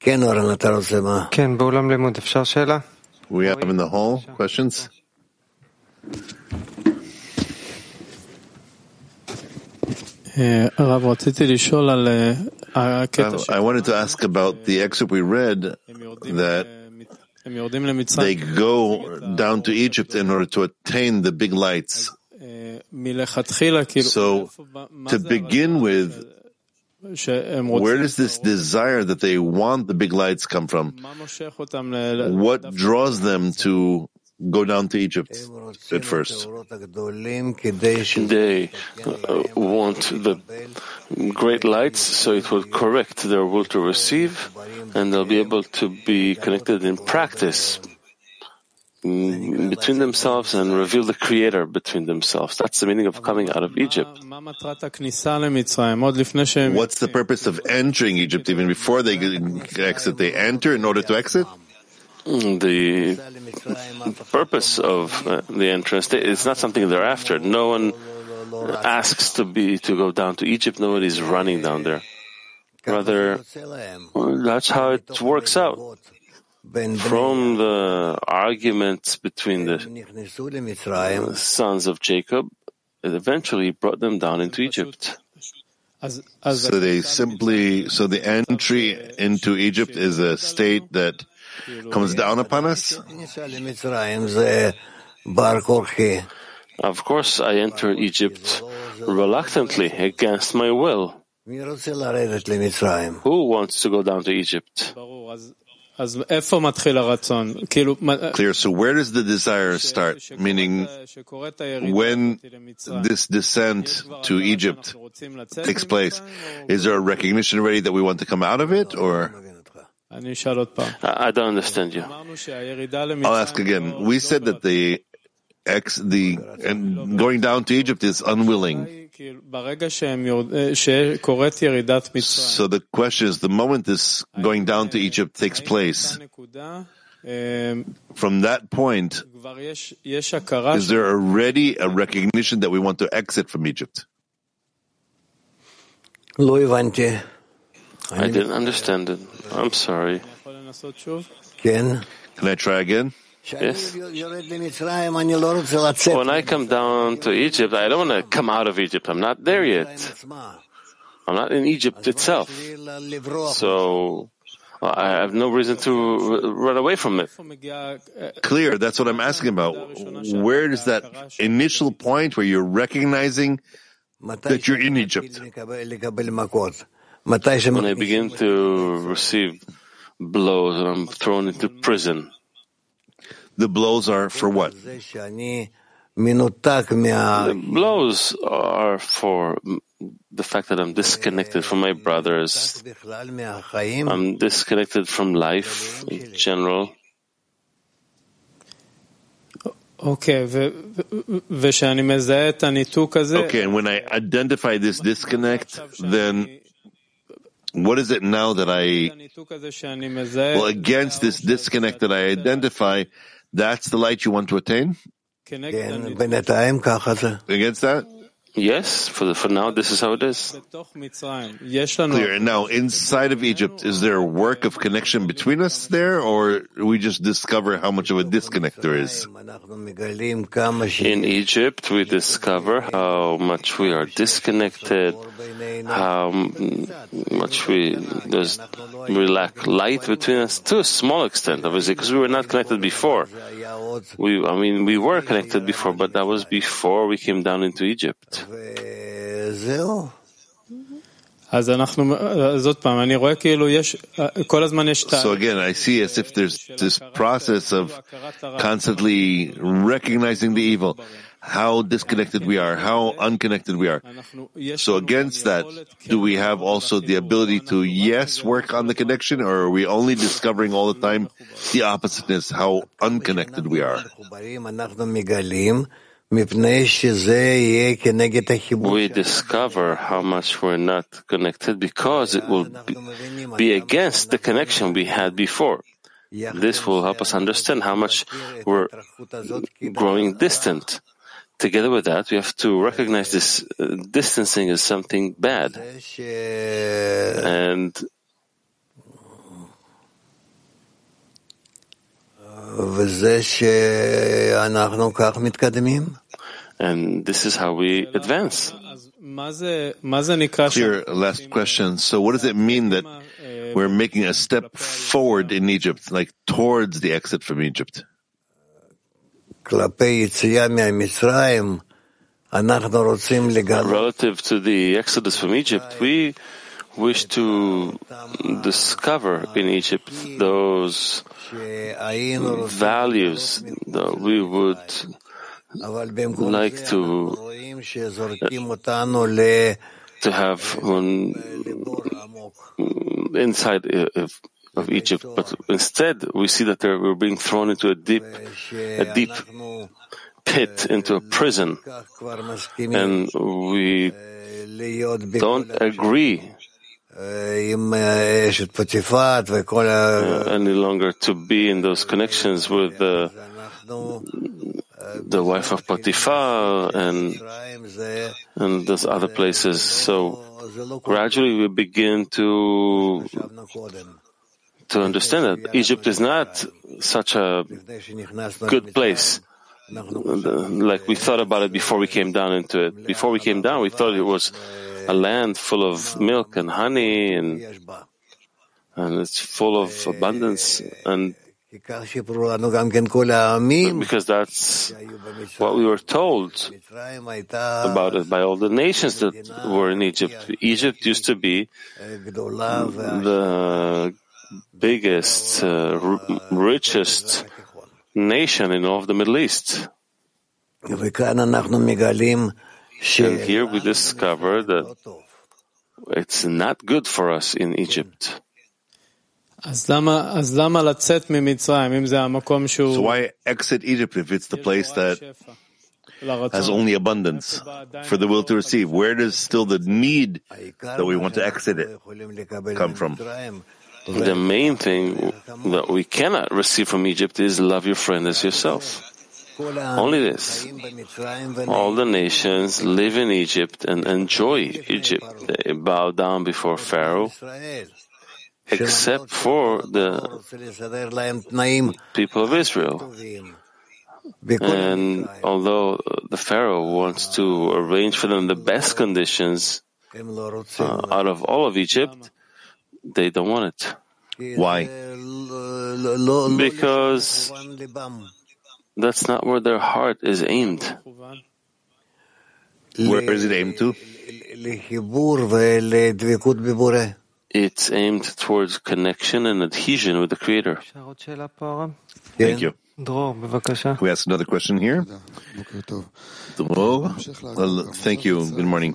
כן, אורן, אתה רוצה מה? כן, באולם לימוד אפשר שאלה? We oh, have in the hall questions? I wanted to ask about the excerpt we read that they go down to Egypt in order to attain the big lights. So, to begin with, where does this desire that they want the big lights come from? What draws them to go down to Egypt at first? They uh, want the great lights so it will correct their will to receive and they'll be able to be connected in practice mm, between themselves and reveal the Creator between themselves. That's the meaning of coming out of Egypt. What's the purpose of entering Egypt even before they exit? They enter in order to exit? Mm, the purpose of uh, the entrance is not something they're after. No one asks to be to go down to Egypt. Nobody's running down there. Rather, that's how it works out. From the arguments between the uh, sons of Jacob, it eventually brought them down into Egypt. So they simply, so the entry into Egypt is a state that comes down upon us? Of course, I entered Egypt reluctantly, against my will. Who wants to go down to Egypt? Clear. So where does the desire start? Meaning, when this descent to Egypt takes place, is there a recognition already that we want to come out of it, or? I don't understand you. I'll ask again. We said that the ex, the and going down to Egypt is unwilling. So the question is, the moment this going down to Egypt takes place, from that point, is there already a recognition that we want to exit from Egypt? I didn't understand it. I'm sorry. Can I try again? Yes. When I come down to Egypt, I don't want to come out of Egypt. I'm not there yet. I'm not in Egypt itself. So I have no reason to run away from it. Clear. That's what I'm asking about. Where is that initial point where you're recognizing that you're in Egypt? When I begin to receive blows and I'm thrown into prison. The blows are for what? The blows are for the fact that I'm disconnected from my brothers. I'm disconnected from life in general. Okay, okay, and when I identify this disconnect, then what is it now that I, well, against this disconnect that I identify, that's the light you want to attain? Against that? Yes, for the, for now, this is how it is. Clear. And now, inside of Egypt, is there a work of connection between us there, or we just discover how much of a disconnect there is? In Egypt, we discover how much we are disconnected, how much we there's we lack light between us to a small extent, obviously, because we were not connected before. We, I mean, we were connected before, but that was before we came down into Egypt. So again, I see as if there's this process of constantly recognizing the evil, how disconnected we are, how unconnected we are. So against that, do we have also the ability to, yes, work on the connection, or are we only discovering all the time the oppositeness, how unconnected we are? We discover how much we're not connected because it will be against the connection we had before. This will help us understand how much we're growing distant. Together with that, we have to recognize this uh, distancing as something bad. And and this is how we advance. Clear, last question. So what does it mean that we're making a step forward in Egypt, like towards the exit from Egypt? Relative to the exodus from Egypt, we wish to discover in Egypt those values that we would like to to have one inside uh, if of Egypt, but instead we see that we're being thrown into a deep, a deep pit, into a prison, and we don't agree uh, any longer to be in those connections with the, the wife of Potiphar and, and those other places. So gradually we begin to, to understand that Egypt is not such a good place like we thought about it before we came down into it. Before we came down, we thought it was a land full of milk and honey and and it's full of abundance and because that's what we were told about it by all the nations that were in Egypt. Egypt used to be the biggest, uh, richest nation in all of the Middle East. And here we discover that it's not good for us in Egypt. So why exit Egypt if it's the place that has only abundance for the will to receive? Where does still the need that we want to exit it come from? The main thing that we cannot receive from Egypt is love your friend as yourself. Only this. All the nations live in Egypt and enjoy Egypt. They bow down before Pharaoh, except for the people of Israel. And although the Pharaoh wants to arrange for them the best conditions uh, out of all of Egypt, they don't want it. Why? Because that's not where their heart is aimed. Where is it aimed to? It's aimed towards connection and adhesion with the Creator. Thank you. Can we ask another question here? Well, thank you. Good morning.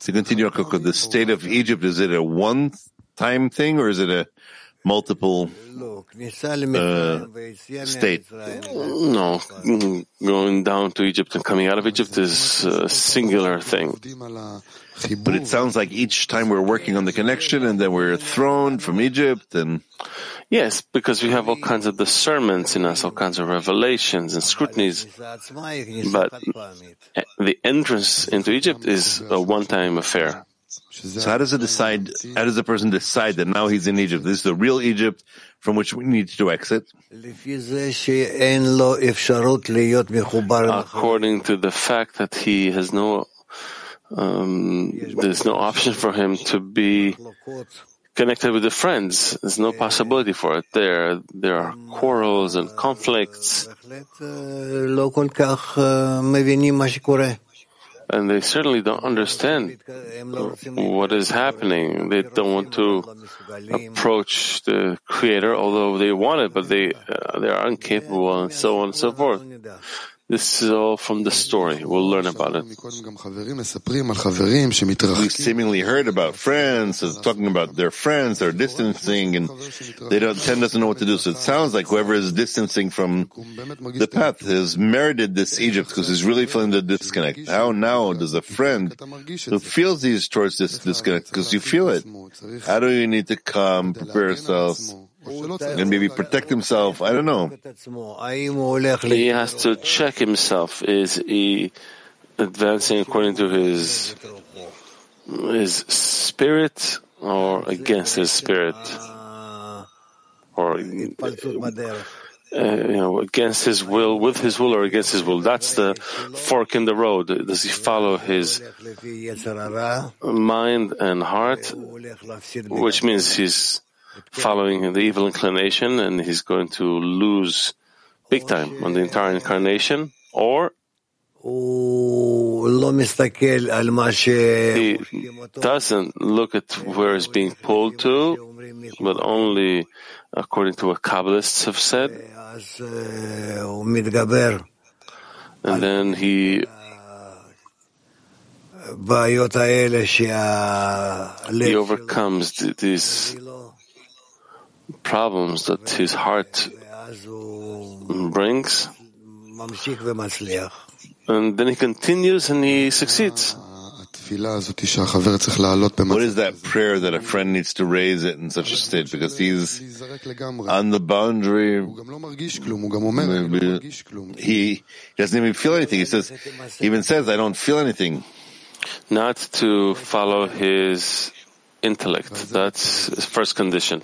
To continue, the state of Egypt, is it a one-time thing or is it a multiple uh, state. No, going down to Egypt and coming out of Egypt is a singular thing. But it sounds like each time we're working on the connection and then we're thrown from Egypt and. Yes, because we have all kinds of discernments in us, all kinds of revelations and scrutinies. But the entrance into Egypt is a one-time affair. So how does it decide? How does a person decide that now he's in Egypt? This is the real Egypt from which we need to exit. According to the fact that he has no, um, there's no option for him to be connected with the friends. There's no possibility for it. There, there are quarrels and conflicts and they certainly don't understand what is happening. They don't want to approach the Creator, although they want it, but they uh, they are incapable, and so on and so forth. This is all from the story. We'll learn about it. We seemingly heard about friends talking about their friends, they're distancing, and they don't, Ten doesn't know what to do. So it sounds like whoever is distancing from the path has merited this Egypt because he's really feeling the disconnect. How now does a friend who feels these towards this disconnect, because you feel it, how do you need to come, prepare yourselves? And maybe protect himself. I don't know. He has to check himself. Is he advancing according to his his spirit or against his spirit? Or uh, you know, against his will, with his will, or against his will. That's the fork in the road. Does he follow his mind and heart, which means he's following the evil inclination and he's going to lose big time on the entire incarnation, or he doesn't look at where he's being pulled to, but only according to what Kabbalists have said. And then he he overcomes these problems that his heart brings, and then he continues and he succeeds. What is that prayer that a friend needs to raise it in such a state? Because he's on the boundary. He doesn't even feel anything. He says, even says, I don't feel anything. Not to follow his intellect. That's first condition.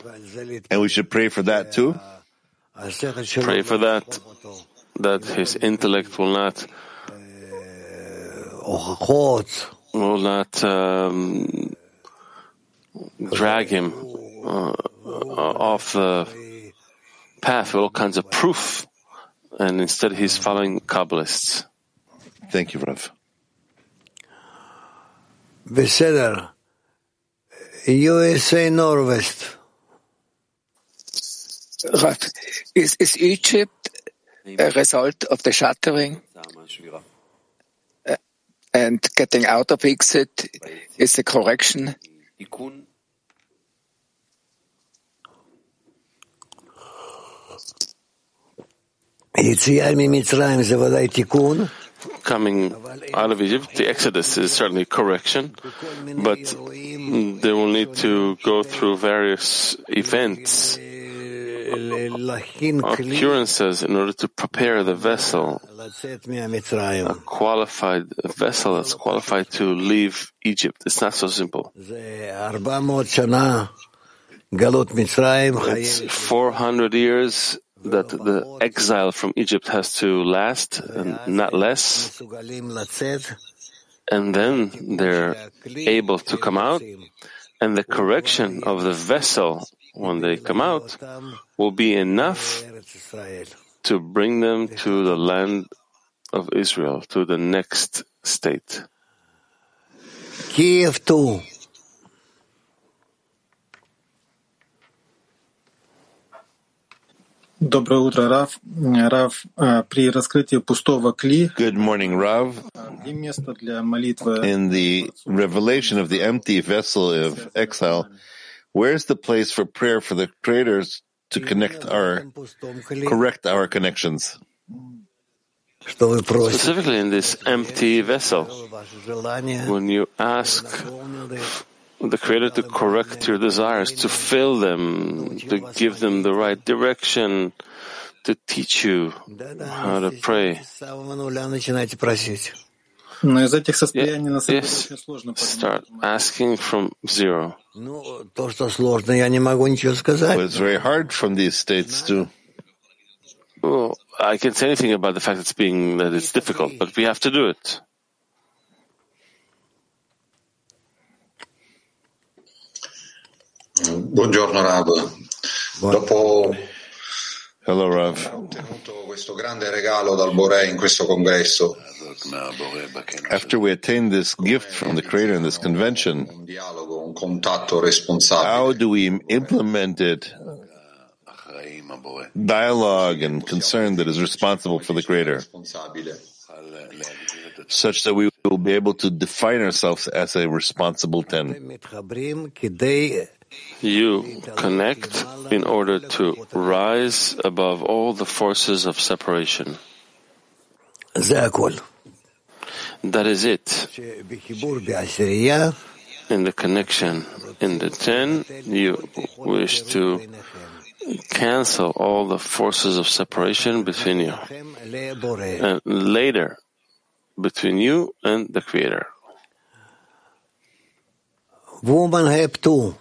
And we should pray for that too? Pray for that, that his intellect will not will not um, drag him uh, uh off the path with all kinds of proof, and instead he's following Kabbalists. Thank you, Rav. USA Northwest. Rav, is, is Egypt a result of the shattering? Uh, and getting out of exit is the correction. Coming out of Egypt, the Exodus is certainly a correction, but they will need to go through various events occurrences in order to prepare the vessel, a qualified a vessel that's qualified to leave Egypt. It's not so simple. It's 400 years that the exile from Egypt has to last, and not less. And then they're able to come out, and the correction of the vessel when they come out will be enough to bring them to the land of Israel, to the next state. Kiev too. Доброе утро, Рав. Рав, при раскрытии пустого кли Good morning, Rav. место для молитвы In the revelation of the empty vessel of exile, where's the place for prayer for the creators to connect our, correct our connections? Specifically in this empty vessel, when you ask the Creator to correct your desires, to fill them, to give them the right direction, to teach you how to pray. Yes, start asking from zero. But it's very hard from these states to. Well, I can't say anything about the fact it's being that it's difficult, but we have to do it. Buongiorno Rav. Dopo Hello, Rav. questo grande regalo dal Boré in questo congresso. After we attain this gift from the Creator in this convention, how do we implement it? Dialogue and concern that is responsible for the Creator, such that we will be able to define ourselves as a responsible ten. You connect in order to rise above all the forces of separation. That is it. In the connection in the ten, you wish to cancel all the forces of separation between you. And later, between you and the Creator. Woman have two.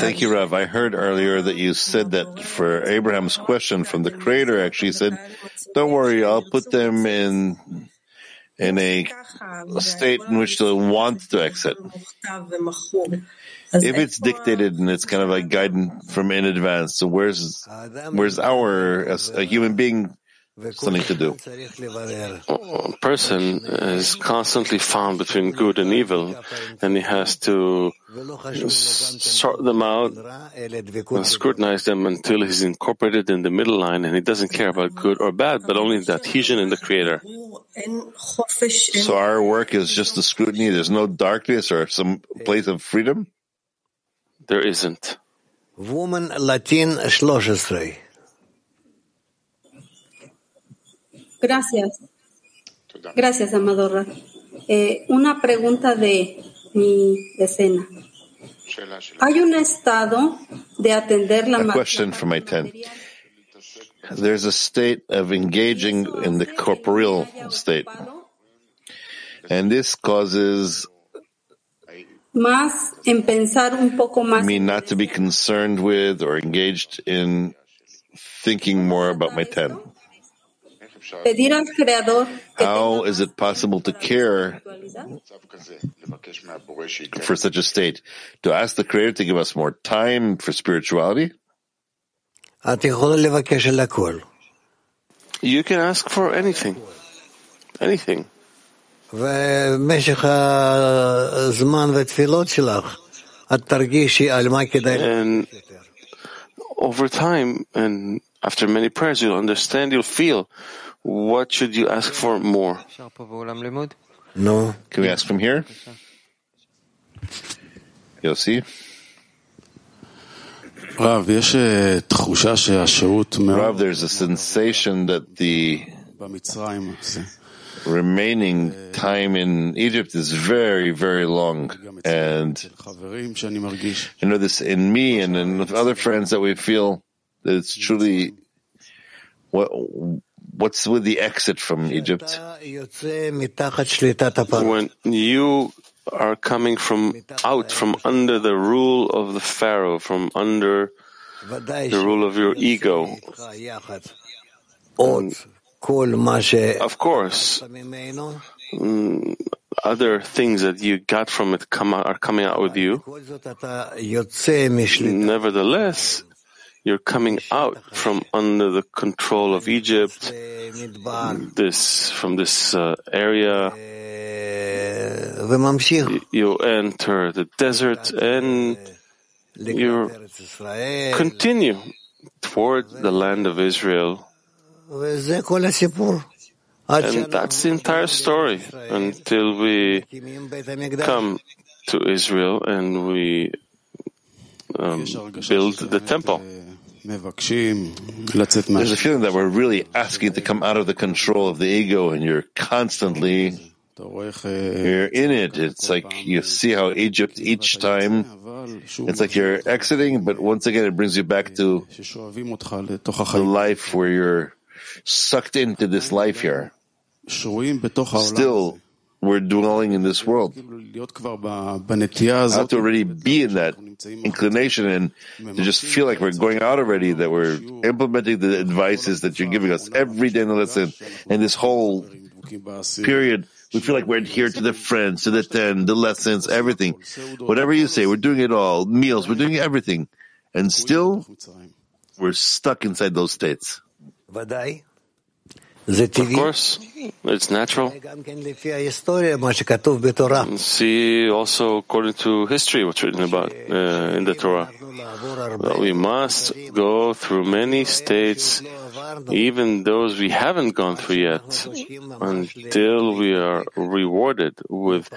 Thank you, Rav. I heard earlier that you said that for Abraham's question from the Creator, actually said, "Don't worry, I'll put them in in a state in which they'll want to exit." If it's dictated and it's kind of like guidance from in advance, so where's where's our as a human being something to do. A person is constantly found between good and evil, and he has to sort them out and scrutinize them until he's incorporated in the middle line, and he doesn't care about good or bad, but only the adhesion in the Creator. So our work is just the scrutiny. There's no darkness or some place of freedom. There isn't. Woman Latin 13. Gracias. Gracias, Amadorra. Eh, una pregunta de mi decena. Hay un estado de atender la A question for my ten. There's a state of engaging in the corporeal state. And this causes más en pensar un poco más me not to be concerned with or engaged in thinking more about my ten. How is it possible to care for such a state? To ask the Creator to give us more time for spirituality? You can ask for anything. Anything. And over time and after many prayers, you'll understand, you'll feel what should you ask for more? No. Can we ask from here? Yossi? Rav, there's a sensation that the remaining time in Egypt is very, very long. And I know this in me and in other friends that we feel that it's truly what what's with the exit from Egypt? When you are coming from out from under the rule of the Pharaoh, from under the rule of your ego. Of course, mm, other things that you got from it come are coming out with you. Nevertheless, you're coming out from under the control of Egypt, this from this uh, area. You enter the desert and you continue toward the land of Israel. And that's the entire story until we come to Israel and we um, build the temple. There's a feeling that we're really asking to come out of the control of the ego, and you're constantly you're in it. It's like you see how Egypt each time, it's like you're exiting, but once again it brings you back to the life where you're sucked into this life here. Still, we're dwelling in this world. How to already be in that inclination and to just feel like we're going out already, that we're implementing the advices that you're giving us every day in the lesson, and this whole period, we feel like we're adhered to the friends, to the ten, the lessons, everything. Whatever you say, we're doing it all. Meals, we're doing everything. And still, we're stuck inside those states. Of course, it's natural. See also according to history what's written about uh, in the Torah. That we must go through many states, even those we haven't gone through yet, until we are rewarded with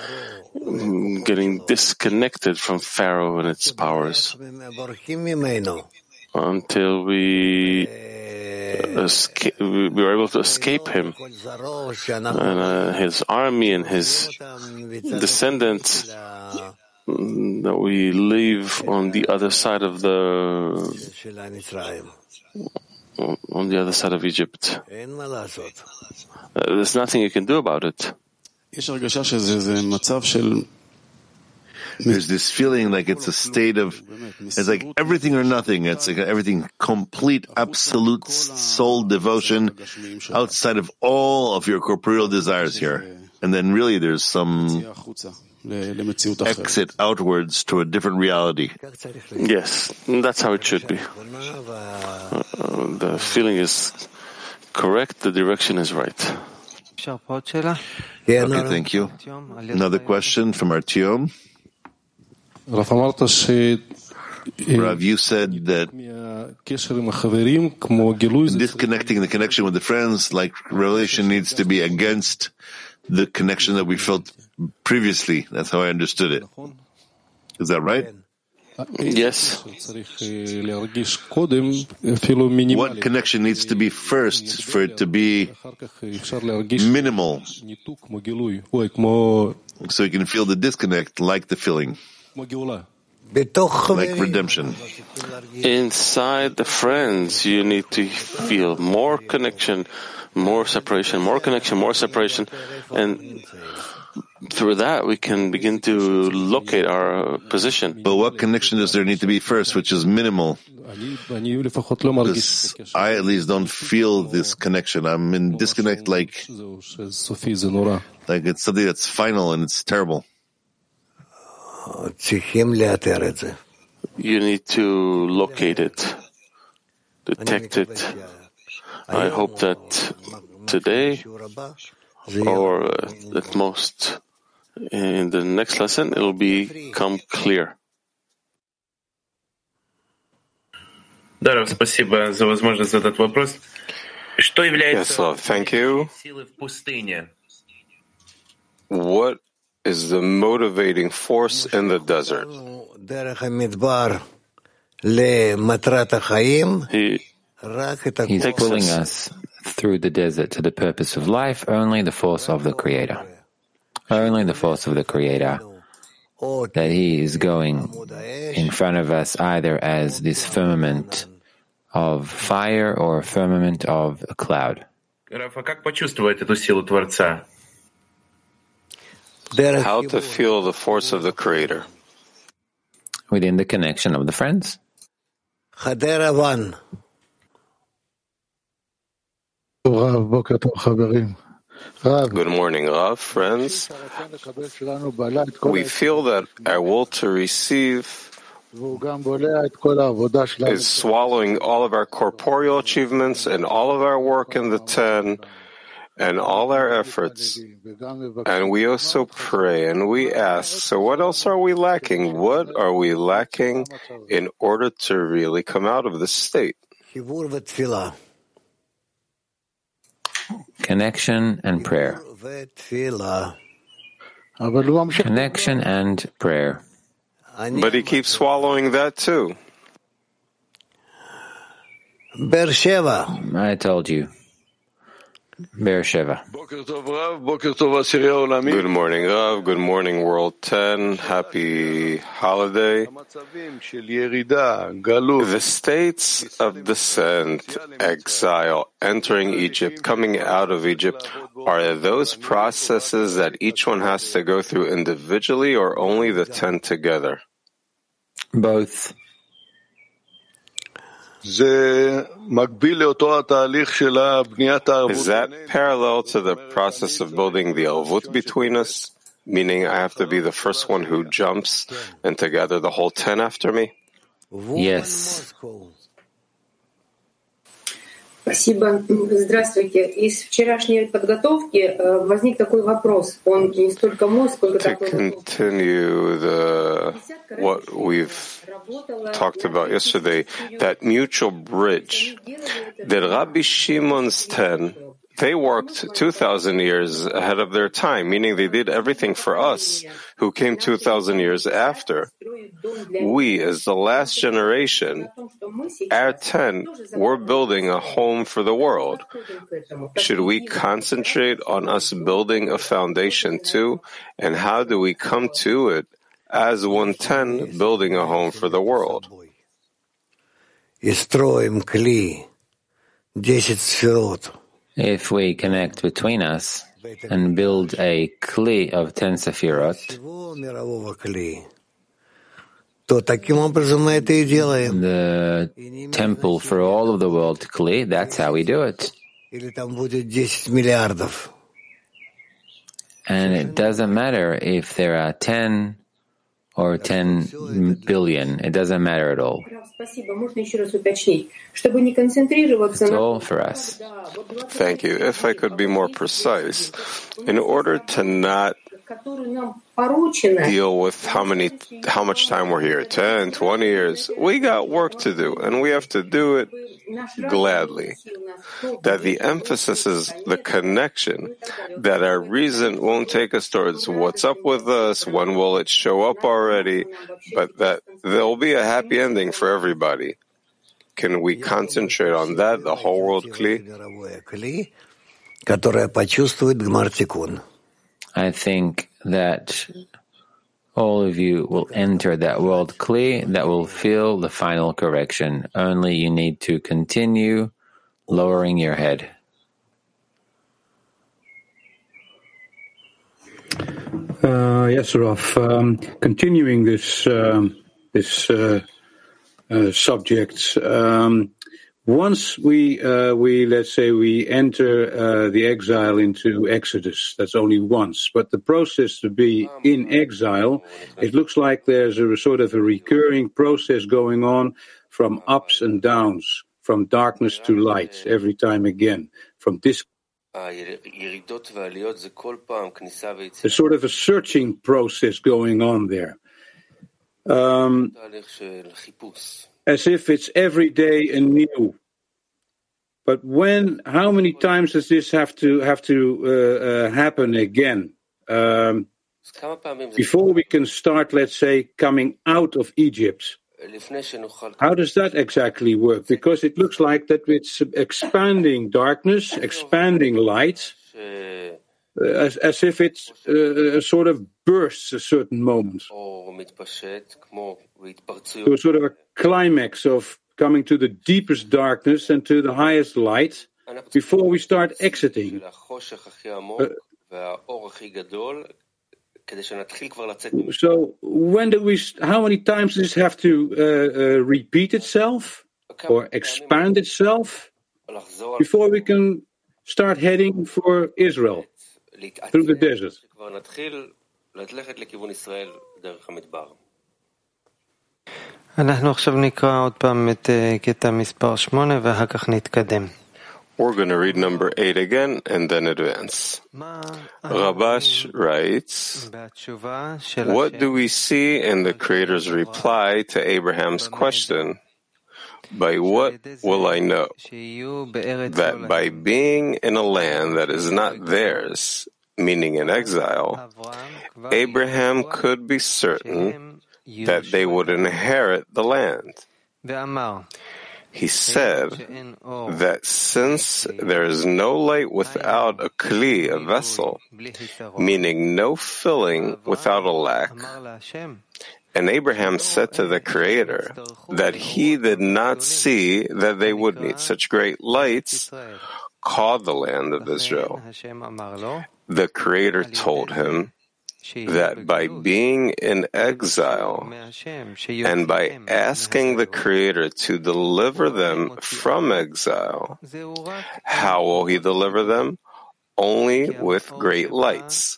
getting disconnected from Pharaoh and its powers. Until we escape, we were able to escape him and uh, his army and his descendants that we live on the other side of the on the other side of Egypt. Uh, there's nothing you can do about it. There's this feeling like it's a state of, it's like everything or nothing. It's like everything complete, absolute soul devotion outside of all of your corporeal desires here. And then really there's some exit outwards to a different reality. Yes, that's how it should be. Uh, the feeling is correct, the direction is right. Okay, thank you. Another question from Artyom. Rav, you said that disconnecting the connection with the friends, like relation, needs to be against the connection that we felt previously. That's how I understood it. Is that right? Yes. What connection needs to be first for it to be minimal? So you can feel the disconnect like the feeling. Like redemption. Inside the friends, you need to feel more connection, more separation, more connection, more separation. And through that, we can begin to locate our position. But what connection does there need to be first, which is minimal? Because I at least don't feel this connection. I'm in disconnect like, like it's something that's final and it's terrible. You need to locate it, detect it. I hope that today, or at most in the next lesson, it will become clear. Даров, спасибо за возможность задать вопрос. Что является yes, thank you. силой в пустыне? What is the motivating force in the desert? He, He's pulling us through the desert to the purpose of life, only the force of the Creator. Only the force of the Creator. That He is going in front of us either as this firmament of fire or a firmament of a cloud. Рафа, как почувствовать эту силу Творца? How to feel the force of the Creator? Within the connection of the friends. Good morning, Rav, friends. We feel that our will to receive is swallowing all of our corporeal achievements and all of our work in the ten and all our efforts. And we also pray and we ask, so what else are we lacking? What are we lacking in order to really come out of this state? Connection and prayer. Connection and prayer. But he keeps swallowing that too. I told you. Beersheba. Good morning, Rav. Good morning, World 10. Happy holiday. The states of descent, exile, entering Egypt, coming out of Egypt, are those processes that each one has to go through individually or only the 10 together? Both. Is that parallel to the process of building the Arvut between us? Meaning I have to be the first one who jumps and to gather the whole ten after me? Yes. Спасибо. Здравствуйте. Из вчерашней подготовки возник такой вопрос. Он не столько мой, сколько To continue the, what we've talked about yesterday, that mutual bridge, that Rabbi Shimon's ten, they worked 2,000 years ahead of their time, meaning they did everything for us who came 2,000 years after. We, as the last generation, our 10, we're building a home for the world. Should we concentrate on us building a foundation too? And how do we come to it as 110, building a home for the world? If we connect between us and build a kli of ten sefirot, the temple for all of the world kli, that's how we do it. And it doesn't matter if there are 10 or 10 billion. It doesn't matter at all. It's all for us. Thank you. If I could be more precise, in order to not deal with how many, how much time we're here 10, 20 years. We got work to do, and we have to do it gladly. That the emphasis is the connection, that our reason won't take us towards what's up with us, when will it show up already, but that there'll be a happy ending for everybody. Can we concentrate on that, the whole world Kli? I think that all of you will enter that world Kli that will feel the final correction. Only you need to continue lowering your head. Uh, yes, Rav. Um, continuing this um, this uh, uh, subject. Um, once we uh, we let's say we enter uh, the exile into Exodus, that's only once. But the process to be in exile, it looks like there's a sort of a recurring process going on from ups and downs, from darkness to light, every time again, from this. There's sort of a searching process going on there. Um, as if it's every day anew. But when, how many times does this have to have to uh, uh, happen again? Um, before we can start, let's say, coming out of Egypt. How does that exactly work? Because it looks like that it's expanding darkness, expanding light, uh, as, as if it uh, sort of bursts a certain moment. To a sort of a climax of coming to the deepest darkness and to the highest light before we start exiting. Uh, so when do we? How many times does this have to uh, uh, repeat itself? Or expand itself? before we can start heading for Israel. Through the desert? אנחנו עכשיו נקרא עוד פעם את קטע מספר 8 ואחר כך נתקדם. We're going to read number 8 again and then advance. Rabash writes, What do we see in the Creator's reply to Abraham's question? By what will I know? That by being in a land that is not theirs, meaning in exile, Abraham could be certain that they would inherit the land. He said that since there is no light without a kli, a vessel, meaning no filling without a lack, and Abraham said to the Creator that he did not see that they would need such great lights, called the land of Israel. The Creator told him, that by being in exile and by asking the Creator to deliver them from exile, how will He deliver them? Only with great lights,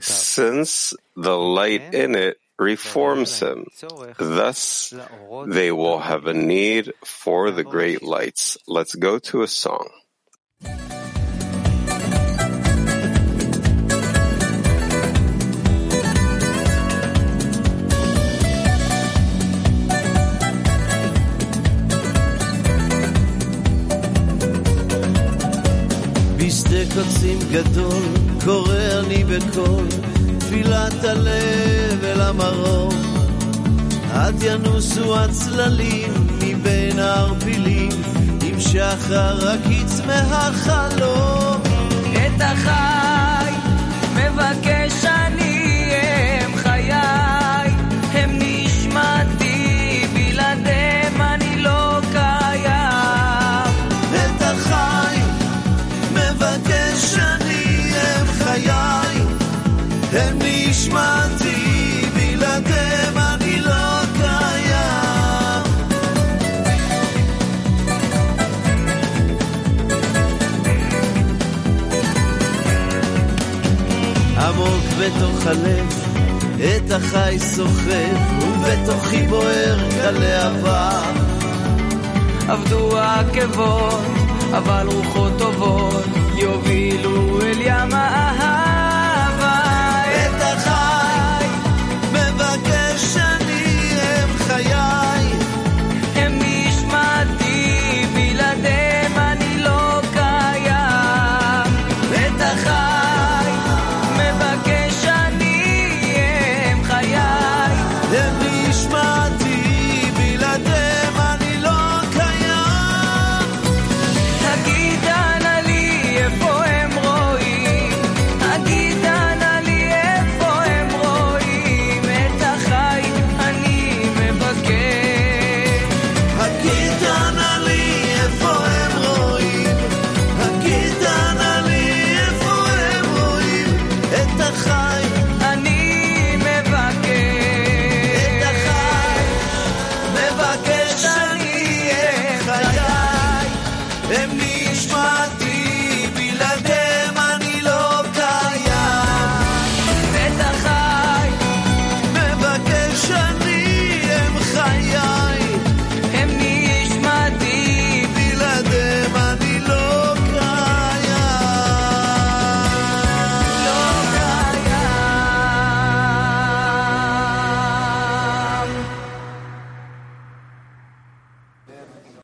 since the light in it reforms him. Thus, they will have a need for the great lights. Let's go to a song. גדול, קורא אני בקול, תפילת הלב אל המרום. עד ינוסו הצללים מבין הערפילים, עם שחר הקיץ מהחלום. את החי מבקש אני, בתוך הלב, את החי סוחב, ובתוכי בוער גלי עבר. עבדו העקבות, אבל רוחות טובות יובילו אל ים האהבה. את החי מבקש אני אם חיי